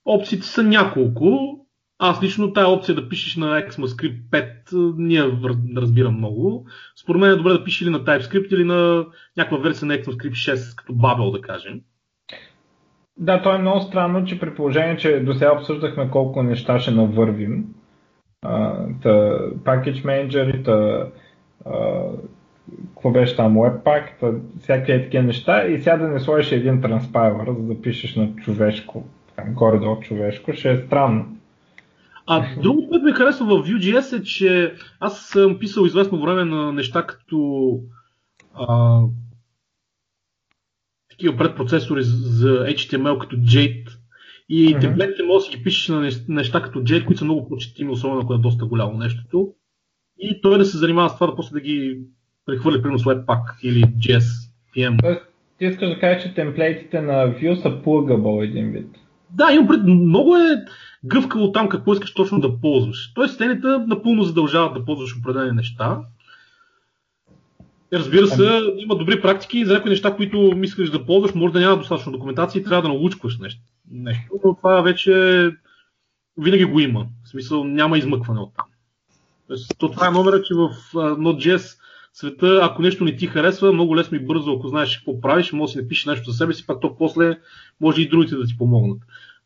опциите са няколко. Аз лично тая опция да пишеш на ECMAScript 5 не я разбирам много. Според мен е добре да пишеш или на TypeScript или на някаква версия на ECMAScript 6, като Babel да кажем. Да, то е много странно, че при положение, че до сега обсъждахме колко неща ще навървим, та, package manager, та, какво беше там, Webpack, та, всякакви такива неща и сега да не сложиш един транспайлър, за да пишеш на човешко, там, горе-долу човешко, ще е странно. А другото, което ми харесва в Vue.js е, че аз съм писал известно време на неща като а, такива предпроцесори за HTML като Jade и mm-hmm. темплетите може да си ги пишеш на неща като Jade, които са много почетими, особено ако е доста голямо нещото. И той да се занимава с това да после да ги прехвърли примерно с Webpack или JS PM. Тоест, ти искаш да кажеш, че темплейтите на Vue са plugable един вид. Да, имам пред... Много е гъвкаво там какво искаш точно да ползваш. Тоест, стените напълно задължават да ползваш определени неща. Разбира се, ами- има добри практики за някои неща, които искаш да ползваш, може да няма достатъчно документация и трябва да научкваш нещо. Нещо. Но това вече винаги го има. В смисъл няма измъкване от там. То това е номера, че в Node.js света, ако нещо не ти харесва, много лесно и бързо, ако знаеш какво правиш, може да си напишеш нещо за себе си, пак то после може и другите да ти помогнат.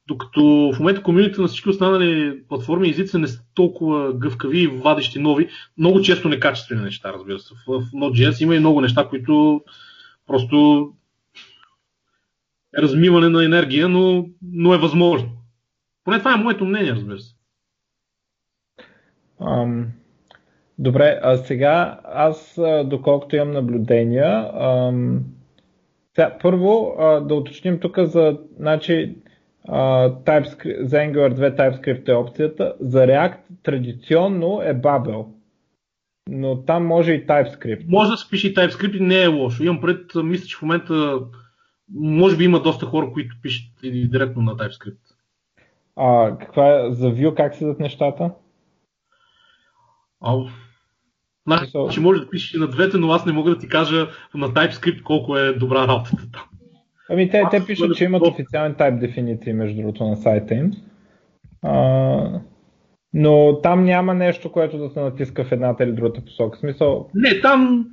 Докато в момента комьюнити на всички останали платформи и езици не са толкова гъвкави и вадещи нови, много често некачествени неща, разбира се. В Node.js има и много неща, които просто размиване на енергия, но, но е възможно. Поне това е моето мнение, разбира се. Um, добре, а сега аз, доколкото имам наблюдения, um, сега, първо да уточним тук за, значи, TypeScript, за Angular 2 TypeScript е опцията. За React традиционно е Babel. Но там може и TypeScript. Може да се пише и TypeScript и не е лошо. Имам пред, мисля, че в момента може би има доста хора, които пишат и директно на TypeScript. А каква е, за Vue как седат нещата? А, значи, може да пишеш и на двете, но аз не мога да ти кажа на TypeScript колко е добра работата там. Ами те, те пишат, че имат официален тайп дефиниции между другото на сайта им. А, но там няма нещо, което да се натиска в едната или другата посока. Смисъл... Не, там...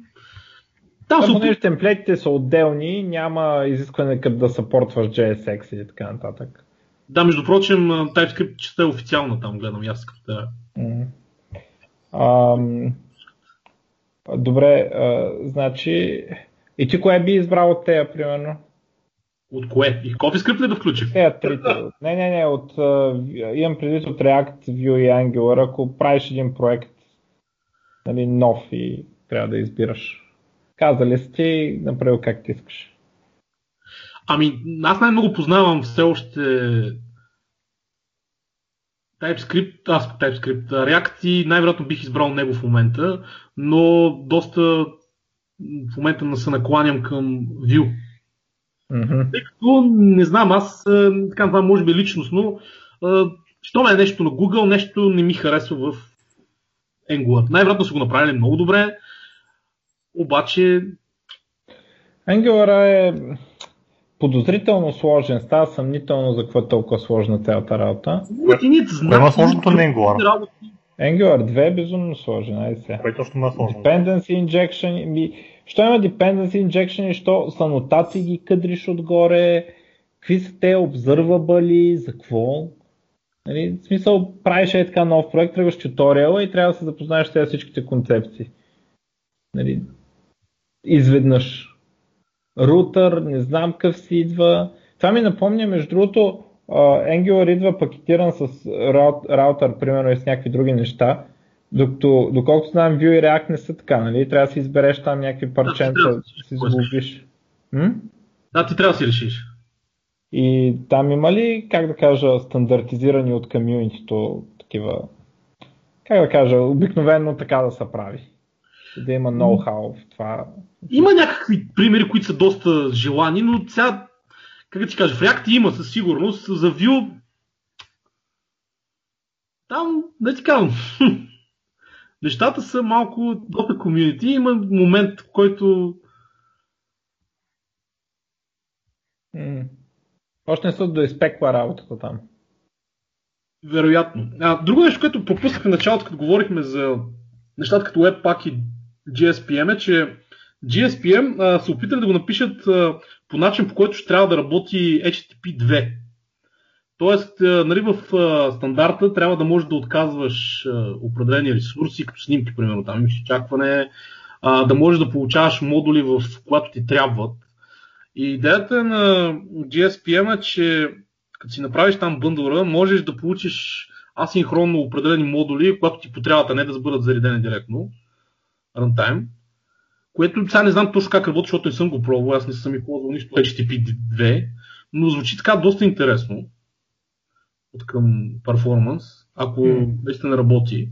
Там, там понеже темплетите са отделни, няма изискване като да съпортваш JSX и така нататък. Да, между прочим, TypeScript частта е официална там, гледам да. Mm. добре, а, значи... И ти кое би избрал от тея, примерно? От кое? И CoffeeScript ли да включих? Те, трите. Не, не, не, от, имам предвид от React, Vue и Angular, ако правиш един проект нали, нов и трябва да избираш. Казали си ти, направил как ти искаш. Ами, аз най-много познавам все още TypeScript, аз TypeScript, React и най-вероятно бих избрал него в момента, но доста в момента се накланям към Vue. Mm-hmm. Тъй като, не знам, аз така това може би личностно, що ме е нещо на Google, нещо не ми харесва в Angular. Най-вероятно са го направили много добре, обаче... Angular е подозрително сложен, става съмнително за какво е толкова сложна цялата работа. Кое има сложното на Angular? Angular 2 е безумно сложен, айде сега. Кое точно има сложно? Dependency injection, ми, Що има dependency injection и що с анотации ги къдриш отгоре, какви са те observable, за какво? Нали, в смисъл, правиш е така нов проект, тръгваш туториала и трябва да се запознаеш с тези всичките концепции. Нали, изведнъж. Рутър, не знам какъв си идва. Това ми напомня, между другото, Angular идва пакетиран с раутър, примерно и с някакви други неща. Докато, доколкото знам, Vue и React не са така, нали? Трябва да си избереш там някакви парченца, да, си сглобиш. Да, ти трябва да си решиш. И там има ли, как да кажа, стандартизирани от комьюнитито такива, как да кажа, обикновено така да се прави? Да има ноу-хау в това. Има някакви примери, които са доста желани, но сега, как да ти кажа, в React има със сигурност, за Vue там, да ти казвам, *laughs* нещата са малко доста комьюнити. Има момент, в който Mm. Още не са до изпекла работата там. Вероятно. А, друго нещо, което пропуснахме в началото, като говорихме за нещата като Webpack и GSPM е, че GSPM а, се опитали да го напишат а, по начин, по който ще трябва да работи HTTP 2. Тоест, а, нали, в а, стандарта трябва да можеш да отказваш а, определени ресурси, като снимки, примерно, там имаш изчакване, а, да можеш да получаваш модули, в когато ти трябват. И идеята на GSPM е, че като си направиш там бъндъра, можеш да получиш асинхронно определени модули, когато ти потребват, а не да бъдат заредени директно. Runtime. Което сега не знам точно как работи, защото не съм го пробвал, аз не съм и ползвал нищо HTTP 2, но звучи така доста интересно от към перформанс, ако mm. наистина работи.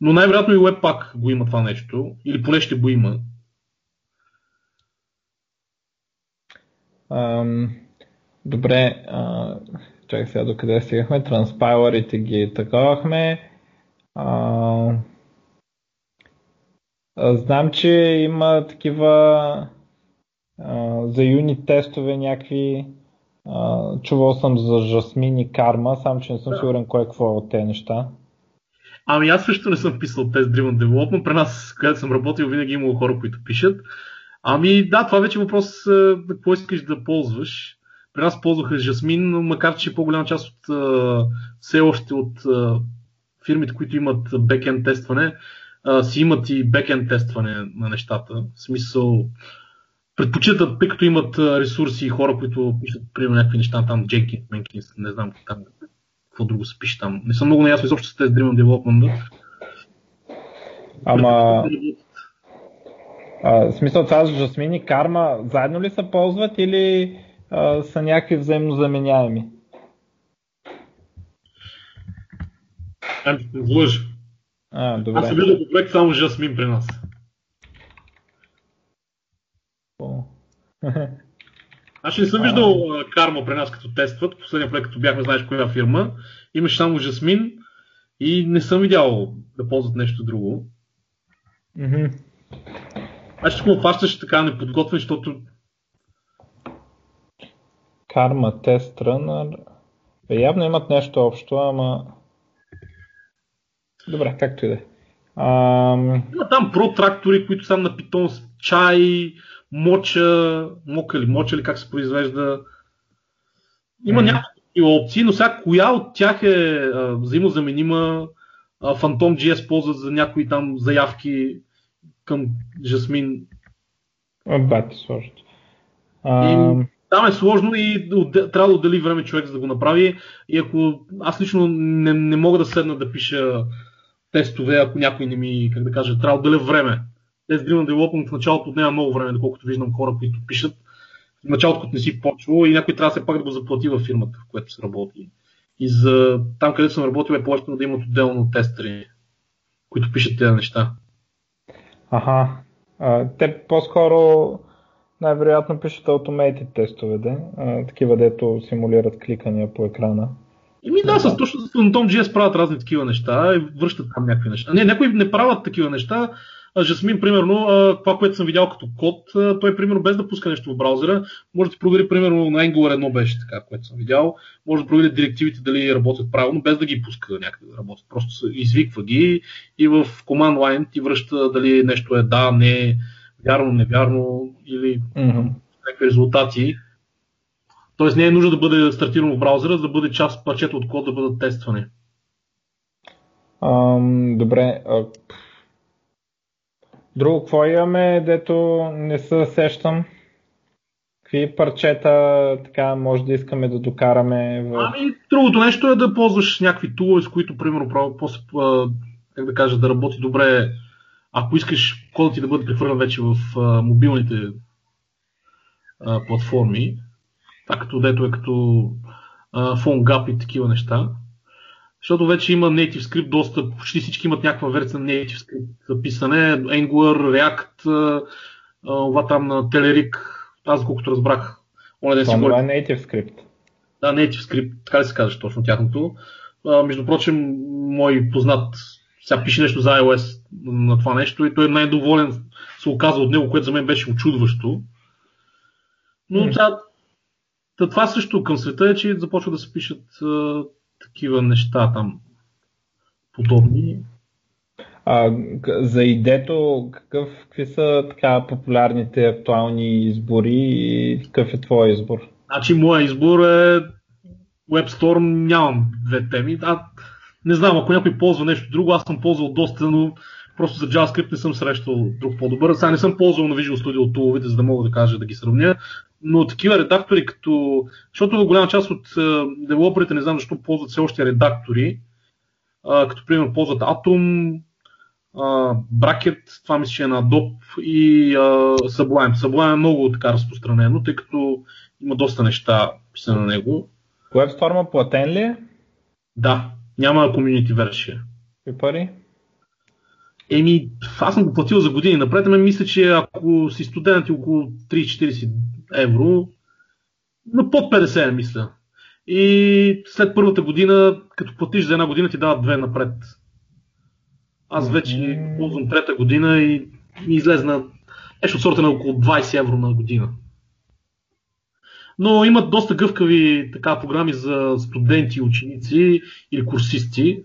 Но най-вероятно и Webpack го има това нещо, или поне ще го има. Um, добре, uh, чакай сега докъде стигахме. Транспайлерите ги таковахме. Uh, знам, че има такива uh, за юни тестове някакви. Uh, чувал съм за Жасмин и Карма, само че не съм сигурен кое какво е от тези неща. Ами аз също не съм писал тест Driven Development. При нас, където съм работил, винаги имало хора, които пишат. Ами да, това вече е въпрос на какво искаш да ползваш. При нас ползваха Жасмин, макар че по-голяма част от все още от фирмите, които имат бекенд тестване, си имат и бекенд тестване на нещата. В смисъл, предпочитат, тъй като имат ресурси и хора, които пишат, примерно, някакви неща там, Jenkins, Jenkins, не знам там, какво друго се пише там. Не съм много наясно изобщо с тези Dream Development. Ама... А, в смисъл това с Жасмин и Карма заедно ли се ползват или а, са някакви взаимно заменяеми? Ами, лъжа. А, добре. Аз съм виждал по проект само Жасмин при нас. *laughs* Аз не съм виждал карма при нас като тестват. Последния проект, като бяхме, знаеш коя фирма. Имаше само Жасмин и не съм видял да ползват нещо друго. Mm-hmm. Аз ще го фащаш така неподготвен, защото... Карма, тест, рънър... Явно имат нещо общо, ама... Добре, както и да е. Има там про трактори, които са на питон с чай, моча, мока или моча или как се произвежда. Има mm-hmm. няколко опции, но сега коя от тях е а, взаимозаменима? А, Phantom GS ползват за някои там заявки към Жасмин. Бати сложно. И, там е сложно и трябва да отдели време човек за да го направи. И ако аз лично не, не мога да седна да пиша тестове, ако някой не ми, как да кажа, трябва да отделя време тези Driven Development в началото отнема много време, доколкото виждам хора, които пишат. В началото, не си почвал и някой трябва все пак да го заплати в фирмата, в която се работи. И за там, където съм работил, е по да имат отделно тестери, които пишат тези неща. Аха. А, те по-скоро най-вероятно пишат automated тестове, де? А, такива, дето симулират кликания по екрана. Ими да, с точно с Phantom.js правят разни такива неща и връщат там някакви неща. Не, някои не правят такива неща, Жасмин, примерно, това, което съм видял като код, той, примерно, без да пуска нещо в браузъра, може да провери, примерно, на Angular 1 беше така, което съм видял, може да провери директивите дали работят правилно, без да ги пуска някъде да работят. Просто извиква ги и в command line ти връща дали нещо е да, не, вярно, невярно или mm-hmm. някакви резултати. Тоест не е нужно да бъде стартирано в браузъра, за да бъде част парчета от код да бъдат тествани. Um, добре, Друго, какво имаме, дето не се сещам? Какви парчета така може да искаме да докараме? В... Ами, другото нещо е да ползваш някакви тулове, с които, примерно, после, как да кажа, да работи добре, ако искаш кодът ти да бъде прехвърлен вече в а, мобилните а, платформи, това като дето е като а, PhoneGap и такива неща. Защото вече има native script, доста, почти всички имат някаква версия на native script за писане, Angular, React, това там на Telerik, аз колкото разбрах. Оне да Това е native script. Да, native script, така ли се казваш точно тяхното. А, между прочим, мой познат сега пише нещо за iOS на това нещо и той е най-доволен се оказа от него, което за мен беше очудващо. Но mm. Сега, това също към света е, че започва да се пишат такива неща там подобни. А, за идето, какъв, какви са така популярните актуални избори и какъв е твой избор? Значи, моя избор е WebStorm, нямам две теми. А, не знам, ако някой ползва нещо друго, аз съм ползвал доста, но просто за JavaScript не съм срещал друг по-добър. Сега не съм ползвал на Visual Studio туловете, за да мога да кажа да ги сравня, но такива редактори като... Защото голяма част от девелоперите не знам защо ползват все още редактори, а, като примерно ползват Atom, а, Bracket, това мисля, че е на Adobe и а, Sublime. Sublime е много така разпространено, тъй като има доста неща писани на него. WebStorm платен ли е? Да, няма комьюнити версия. И пари? Еми, аз съм го платил за години напред, ами мисля, че ако си студент и около 30-40 евро, на под 50 мисля. И след първата година, като платиш за една година, ти дават две напред. Аз вече ползвам трета година и ми излезна нещо от сорта на около 20 евро на година. Но имат доста гъвкави така, програми за студенти, ученици или курсисти,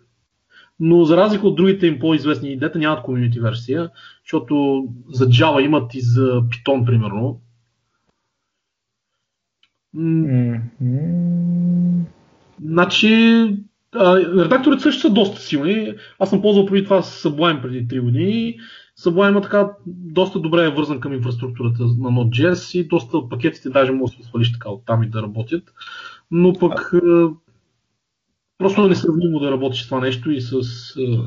но за разлика от другите им по-известни идеята нямат комьюнити версия, защото за Java имат и за Python, примерно. Mm-hmm. Значи, редакторите също са доста силни. Аз съм ползвал преди това Sublime преди 3 години. Sublime така доста добре е вързан към инфраструктурата на Node.js и доста от пакетите даже може да се свалиш така оттам и да работят. Но пък а... просто е несравнимо да работиш това нещо и с uh,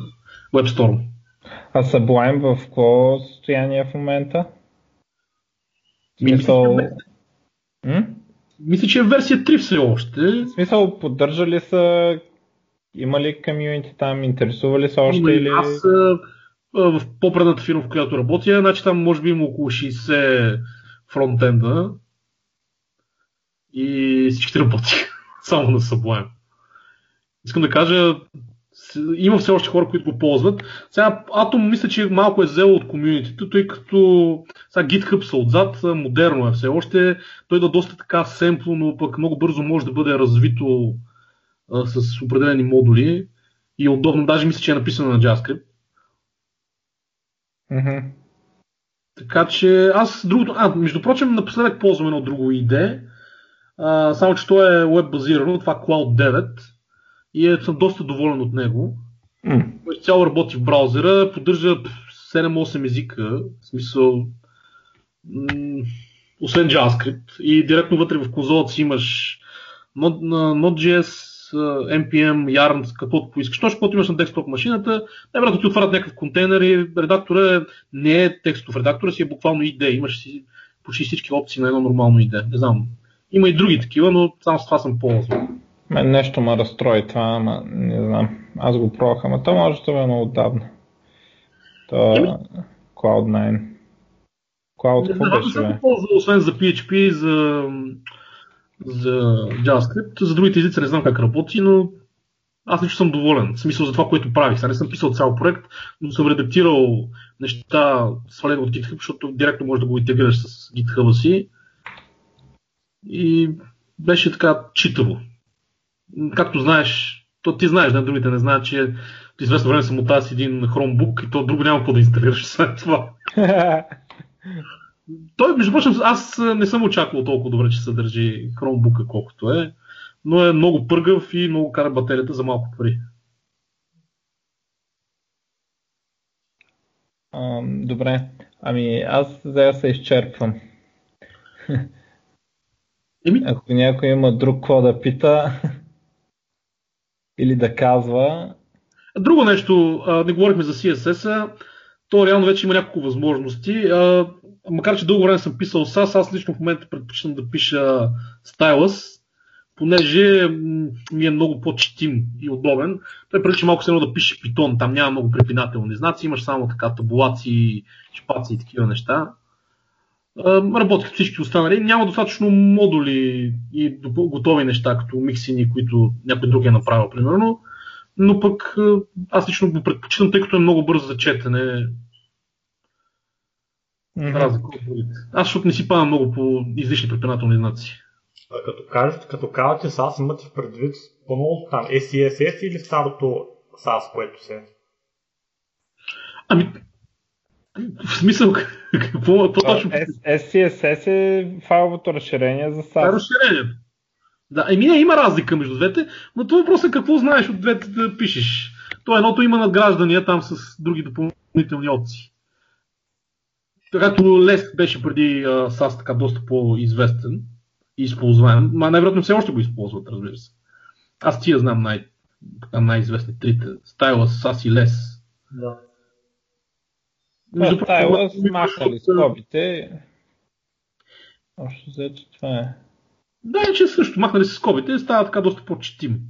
WebStorm. А Sublime в какво състояние в момента? Смисъл... Мисля, че е версия 3 все още. В смисъл, поддържали са има ли комьюнити там, интересува ли се още Има, или... Аз в по-предната фирма, в която работя, значи там може би има около 60 фронтенда и всичките работи *laughs* само на Sublime. Искам да кажа, има все още хора, които го ползват. Сега Atom мисля, че малко е взел от комьюнитито, тъй като сега GitHub са отзад, модерно е все още. Той да доста така семпло, но пък много бързо може да бъде развито а, с определени модули и удобно. Даже мисля, че е написано на JavaScript. Mm-hmm. Така че аз другото... А, между прочим, напоследък ползвам едно друго ID, а, само че то е веб базирано, това Cloud 9 и е, съм доста доволен от него. Mm. Цяло работи в браузъра, поддържа 7-8 езика, в смисъл м- освен JavaScript и директно вътре в конзолата си имаш Node.js, NPM, Yarn, каквото поискаш. Точно каквото имаш на десктоп машината, най-вероятно ти отварят някакъв контейнер и редактора не е текстов редактора, си е буквално ID. Имаш си почти всички опции на едно нормално ID. Не знам. Има и други такива, но само с това съм ползвал. Мен нещо ме разстрои това, ама не знам. Аз го пробвах, ама то може да е много отдавна. То е Cloud9. Cloud какво беше? Не съм ползвал, освен за PHP и за, за JavaScript. За другите езици не знам как работи, но аз лично съм доволен. В смисъл за това, което правих. Сега не съм писал цял проект, но съм редактирал неща свалени от GitHub, защото директно можеш да го интегрираш с GitHub си. И беше така читаво както знаеш, то ти знаеш, да, другите не знаят, че от известно време съм от с един Chromebook и то друго няма какво да инсталираш след това. *laughs* Той, между прочим, аз не съм очаквал толкова добре, че се държи Chromebook колкото е, но е много пъргав и много кара батерията за малко пари. добре, ами аз сега се изчерпвам. Еми? Ако някой има друг какво да пита, или да казва. Друго нещо, не говорихме за CSS, то реално вече има няколко възможности. Макар, че дълго време съм писал SAS, аз лично в момента предпочитам да пиша Stylus, понеже ми е много по-четим и удобен. Той прилича малко се едно да пише Python, там няма много препинателни знаци, имаш само така табулации, шпаци и такива неща. Работи като всички останали. Няма достатъчно модули и готови неща, като миксини, които някой друг е направил, примерно. Но пък аз лично го предпочитам, тъй като е много бързо за четене. Mm-hmm. Разлика от другите. Аз защото не си падам много по излишни препинателни знаци. А като кажете, като казвате SAS, имате в предвид по-новото там SCSS или старото SAS, което се... Ами, в смисъл, какво, какво точно? SCSS е файловото разширение за е SAS. разширението. Да, еми не, има разлика между двете, но това въпрос е какво знаеш от двете да пишеш. То едното има надграждания там с други допълнителни опции. Както Лес беше преди а, SAS така доста по-известен и използваем, ма най-вероятно все още го използват, разбира се. Аз тия знам най- най-известни трите. Стайла, SAS и Лес. Да. Между стайла другото, смахали скобите. Общо взето това е. Да, че също махнали се скобите, става така доста по-четим.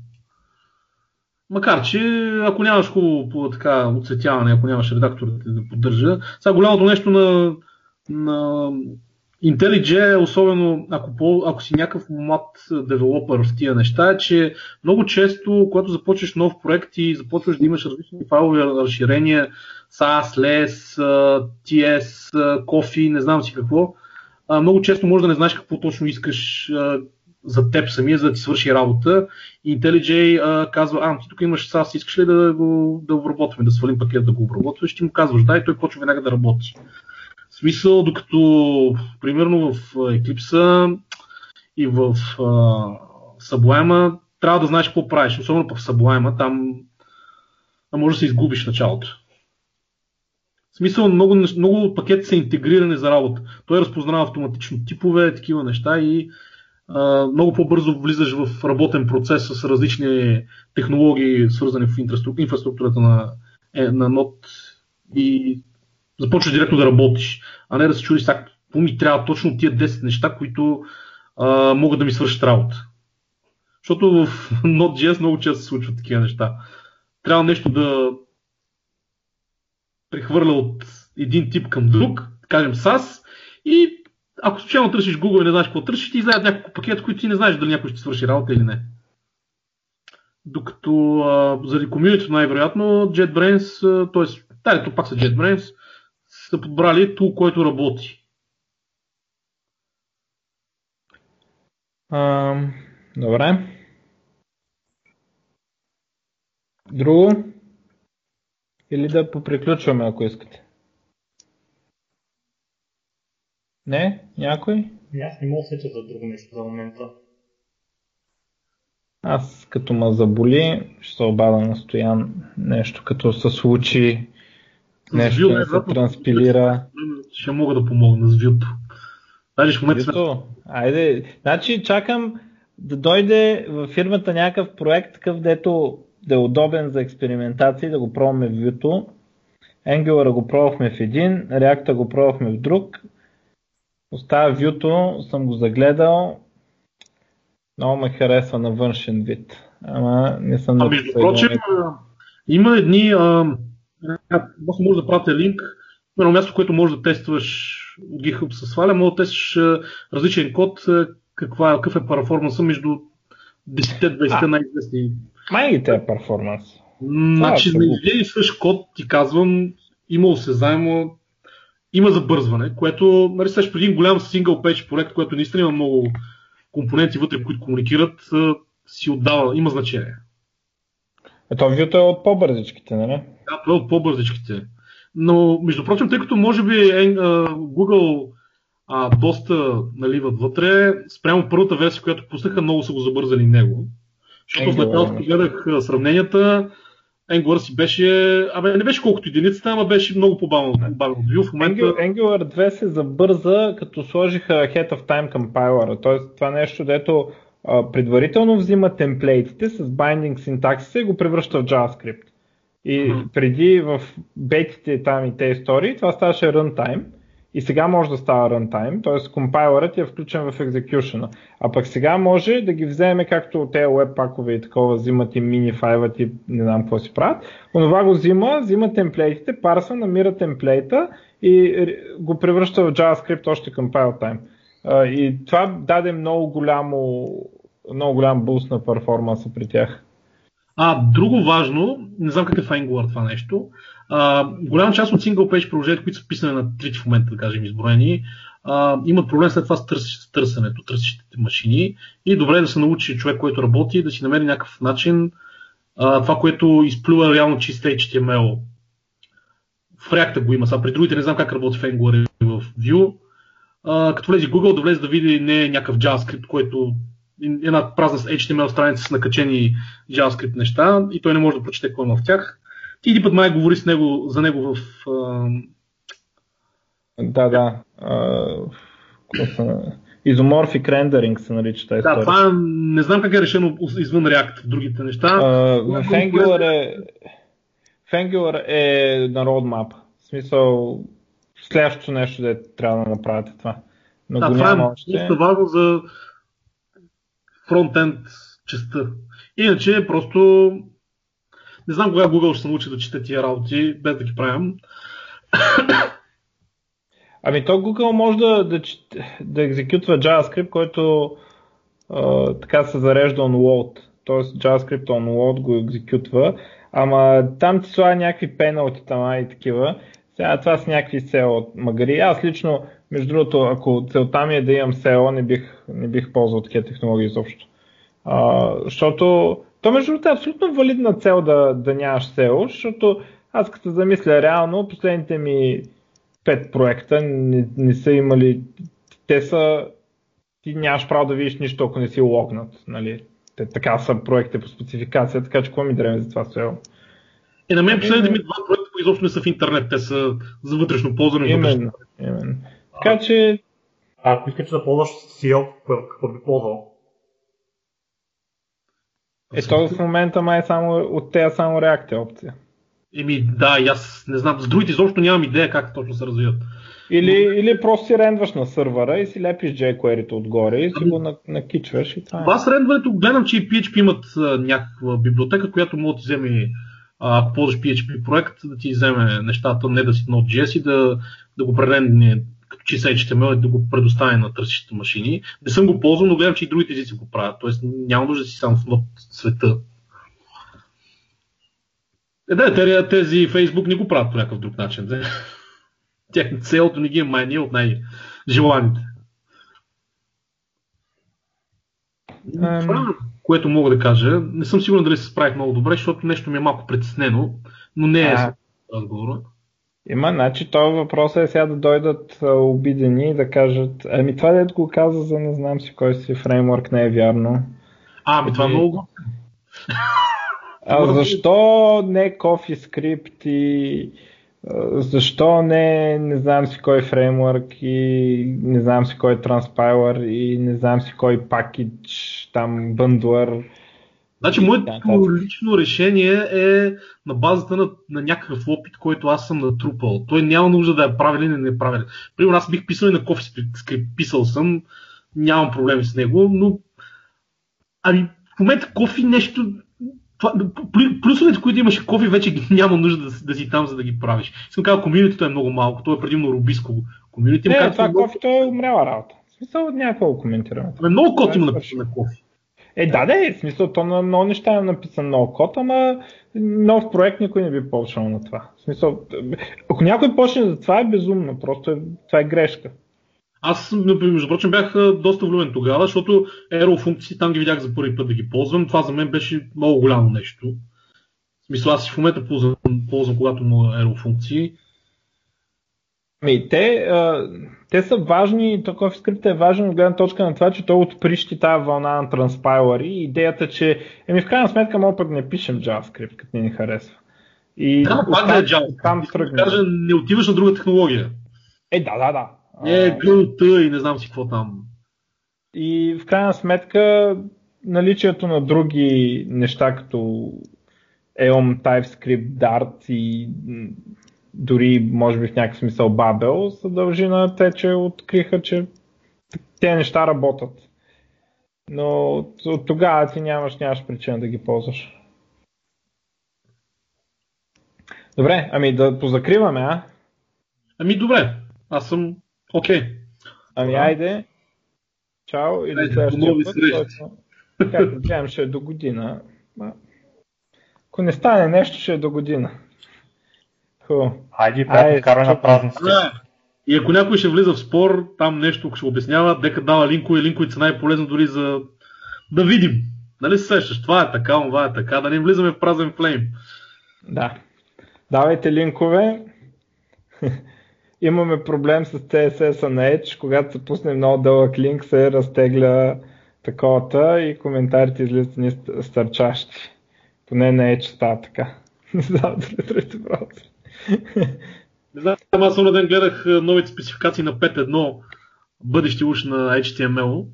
Макар, че ако нямаш хубаво така оцветяване, ако нямаш редакторите да поддържа. Сега голямото нещо на, на IntelliJ, е особено ако, по, ако си някакъв млад девелопър в тия неща, е, че много често, когато започнеш нов проект и започваш да имаш различни файлови разширения, SAS, LES, TS, Coffee, не знам си какво, много често може да не знаеш какво точно искаш за теб самия, за да ти свърши работа. И IntelliJ а, казва, а, ти тук имаш SAS, искаш ли да го да обработваме, да свалим пакет да го обработваш? Ти му казваш, да, и той почва веднага да работи. Смисъл, докато, примерно в а, Eclipse и в а, Sublime трябва да знаеш какво правиш. Особено в Sublime, там а може да се изгубиш началото. В смисъл, много, много пакети са интегрирани за работа. Той разпознава автоматично типове, такива неща и а, много по-бързо влизаш в работен процес с различни технологии, свързани в инфраструк- инфраструктурата на, е, на Node и започваш директно да работиш, а не да се чудиш какво ми трябва точно тия 10 неща, които а, могат да ми свършат работа. Защото в Node.js много често се случват такива неща. Трябва нещо да прехвърля от един тип към друг, кажем SAS, и ако случайно търсиш Google и не знаеш какво търсиш, ти излязат няколко пакета, които ти не знаеш дали някой ще свърши работа или не. Докато а, заради комьюнито най-вероятно JetBrains, т.е. да, то пак са JetBrains, са подбрали тул, който работи. А, добре. Друго? Или да поприключваме, ако искате? Не? Някой? Аз не мога да сетя за друго нещо за момента. Аз като ме заболи, ще се обада на Стоян нещо, като се случи, нещо не се транспилира. Ще мога да помогна с Vue. Даже в момента Ето, айде. Значи чакам да дойде в фирмата някакъв проект, такъв дето да е удобен за експериментации, да го пробваме в Vue. Angular го пробвахме в един, React го пробвахме в друг. Остава Vue, съм го загледал. Много ме харесва на външен вид. Ама не съм А между прочим, има едни, а, аз може да пратя линк, едно място, което може да тестваш от GitHub се сваля, може да тестваш различен код, каква, какъв е перформанса между 10-20 А. най-известни. Май ги те перформанс. Значи, Това е не изгледаш код, ти казвам, има осезаемо, има забързване, което, нали, сега преди един голям сингъл пейдж проект, което наистина има много компоненти вътре, които комуникират, си отдава, има значение. Ето Vue е от по-бързичките, нали? Да, това е от по-бързичките. Но, между прочим, тъй като може би е, а, Google а, доста наливат вътре, спрямо първата версия, която пуснаха, много са го забързали него. Защото началото може. гледах сравненията, Angular си беше, абе не беше колкото единицата, ама беше много по-бавно Vue. В момента Angular, Angular 2 се забърза, като сложиха Ahead of Time compiler. Т.е. това нещо, дето предварително взима темплейтите с binding синтаксиса и го превръща в JavaScript. И преди в бетите там и тези истории, това ставаше runtime. И сега може да става runtime, т.е. компайлерът е включен в execution. А пък сега може да ги вземе както те web пакове и такова взимат и мини файлът и не знам какво си правят. Онова го взима, взима темплейтите, парсва, намира темплейта и го превръща в JavaScript още time. А, И това даде много голямо много голям буст на перформанса при тях. А, друго важно, не знам как е в Angular това нещо, а, голяма част от single page приложения, които са писани на трите в момента, да кажем, изброени, а, имат проблем след това с, търс, с търсенето, търсещите машини и добре е да се научи човек, който работи, да си намери някакъв начин а, това, което изплюва реално чист HTML. В React го има, сега при другите не знам как работи в Angular и в Vue. А, като влезе Google, да влезе да види не някакъв JavaScript, който една празна HTML страница с накачени JavaScript неща и той не може да прочете какво има в тях. Ти един път май говори с него, за него в... А... Да, да. Изоморфик рендеринг се нарича тази Да, това не знам как е решено извън React в другите неща. А, в Angular е, в Angular е на roadmap. В смисъл, следващото нещо, да трябва да направите това. Но да, това няма е още. важно за фронтенд частта. Иначе просто не знам кога Google ще се научи да чете тия работи, без да ги правим. *coughs* Ами то Google може да, да, да екзекютва JavaScript, който а, така се зарежда on load. Тоест JavaScript on load го екзекютва, ама там ти слага някакви пеналти там и такива. Сега това са някакви SEO магари. Аз лично, между другото, ако целта ми е да имам SEO, не бих, не бих ползвал такива технологии изобщо. А, защото то между другото е абсолютно валидна цел да, да нямаш SEO, защото аз като замисля реално, последните ми пет проекта не, не са имали, те са, ти нямаш право да видиш нищо, ако не си логнат, нали? Те така са проекти по спецификация, така че какво ми дреме за това SEO? Е, на мен последните ми два проекта изобщо не са в интернет, те са за вътрешно ползване. Именно, именно. Така че... А, ако искаш да ползваш SEO, какво би ползвал? Е, то в момента май само, от тея само реакция опция. Еми да, и аз не знам. С другите изобщо нямам идея как точно се развиват. Или, Но... или просто си рендваш на сървъра и си лепиш jQuery отгоре и си ами... го накичваш и това. Е. Аз рендването гледам, че и PHP имат а, някаква библиотека, която може да вземе, а, ако ползваш PHP проект, да ти вземе нещата, не да си Node.js и да, да го пререндне като чиста HTML и да го предоставя на търсещите машини. Не съм го ползвал, но гледам, че и другите езици го правят. Тоест няма нужда да си сам в света. Е, да, тези Facebook не го правят по някакъв друг начин. Да? Тяхната целото не ги е майни от най-желаните. Това, което мога да кажа, не съм сигурен дали се справих много добре, защото нещо ми е малко притеснено, но не е разговора. Има, значи, този въпрос е сега да дойдат а, обидени и да кажат, ами това дето го каза за не знам си кой си фреймворк не е вярно. А, ами това е много а защо не CoffeeScript и защо не не знам си кой фреймворк и не знам си кой транспайлър и не знам си кой пакетч, там бъндлър. Значи моето лично решение е на базата на, на някакъв опит, който аз съм натрупал. Той няма нужда да е правилен или неправилен. Примерно аз бих писал и на CoffeeScript, писал съм, нямам проблеми с него, но ами в момента кофи нещо това, плюсовете, които имаш кофи, вече няма нужда да, да си там, за да ги правиш. Искам казал, комьюнитито е много малко, то е предимно рубиско комьюнити. Не, това кофито е умряла работа. В смисъл някакво коментираме. Много код има написано на кофи. Е, да, да, е, в смисъл, то на много неща е написан много код, ама нов проект никой не би почнал на това. В смисъл, ако някой почне за това е безумно, просто е, това е грешка. Аз, между прочим, бях доста влюбен тогава, защото Aero функции там ги видях за първи път да ги ползвам. Това за мен беше много голямо нещо. В смисъл, аз и в момента ползвам, ползвам когато има Aero функции. Ми, те, а, те са важни, такъв скрипт е важен от гледна точка на това, че той отприщи тази вълна на транспайлъри. Идеята, че еми в крайна сметка мога пък не пишем JavaScript, като не ни харесва. И да, пак да е JavaScript. Там тръгна. Кажа, не отиваш на друга технология. Е, да, да, да. Е, гълта и не знам си какво там. И в крайна сметка наличието на други неща, като EOM, TypeScript, Dart и дори може би в някакъв смисъл Babel, се дължи на те, че откриха, че те неща работят. Но от тогава ти нямаш, нямаш причина да ги ползваш. Добре, ами да позакриваме, а? Ами добре, аз съм Окей. Okay. Ами а? айде. Чао. Или следващия път. Както *laughs* гледам, ще е до година. Ако не стане нещо, ще е до година. Ху. Хайде, приятно карване на празниците. Да. И ако някой ще влиза в спор, там нещо ще обяснява, дека дава линкове, линковете са най-полезно дори за да видим. Нали се сещаш? Това е така, това е така, да не влизаме в празен флейм. Да. Давайте линкове. *laughs* Имаме проблем с CSS на Edge. Когато се пусне много дълъг линк, се разтегля таковата и коментарите излизат ни стърчащи. Поне на Edge става така. *laughs* Не знам дали другите браузъри. Не знам, аз само ден гледах новите спецификации на 5.1 бъдещи уж на HTML.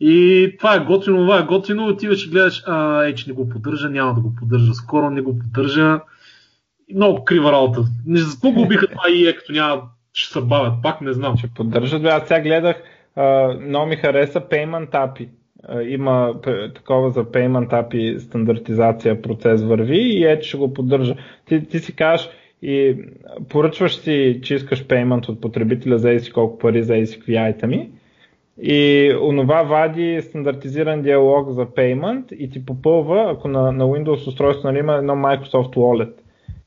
И това е готино, това е готино, отиваш и гледаш, а, Edge не го поддържа, няма да го поддържа, скоро не го поддържа. Много крива работа. Не за какво го убиха това и е, като няма, ще се бавят, пак не знам. Ще поддържат. Аз сега гледах, а, много ми хареса Payment API. А, има такова за Payment API стандартизация, процес върви и Edge ще го поддържа. Ти, ти си кажеш, и поръчваш си, че искаш пеймент от потребителя за еси колко пари за еси какви айтами и онова вади стандартизиран диалог за payment и ти попълва, ако на, на Windows устройство нали, има едно Microsoft Wallet.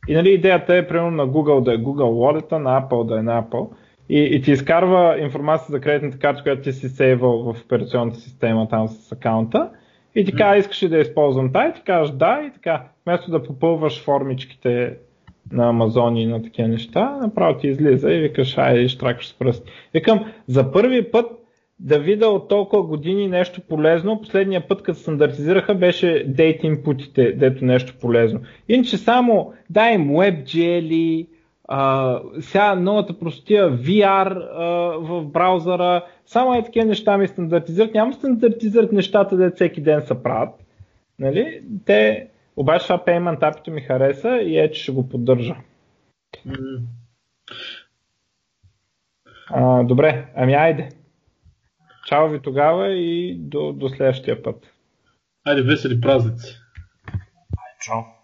И нали, идеята е примерно на Google да е Google Wallet, на Apple да е на Apple. И, и ти изкарва информация за кредитната карта, която ти си сейвал в операционната система там с акаунта. И ти казва, искаш ли да използвам тази, ти кажеш да и така. Вместо да попълваш формичките на Амазон и на такива неща, направо ти излиза и викаш, айде, штракаш с пръст. Викам, за първи път да видя от толкова години нещо полезно, последния път, като стандартизираха, беше дейт инпутите, дето нещо полезно. Иначе само дай им WebGL, а, сега новата простия VR в браузъра, само е такива неща ми стандартизират. Няма стандартизират нещата, де всеки ден се правят. Нали? Те, обаче това Payment API ми хареса и е, че ще го поддържа. Mm. А, добре, ами айде. Чао ви тогава и до, до следващия път. Айде, весели празници. Чао.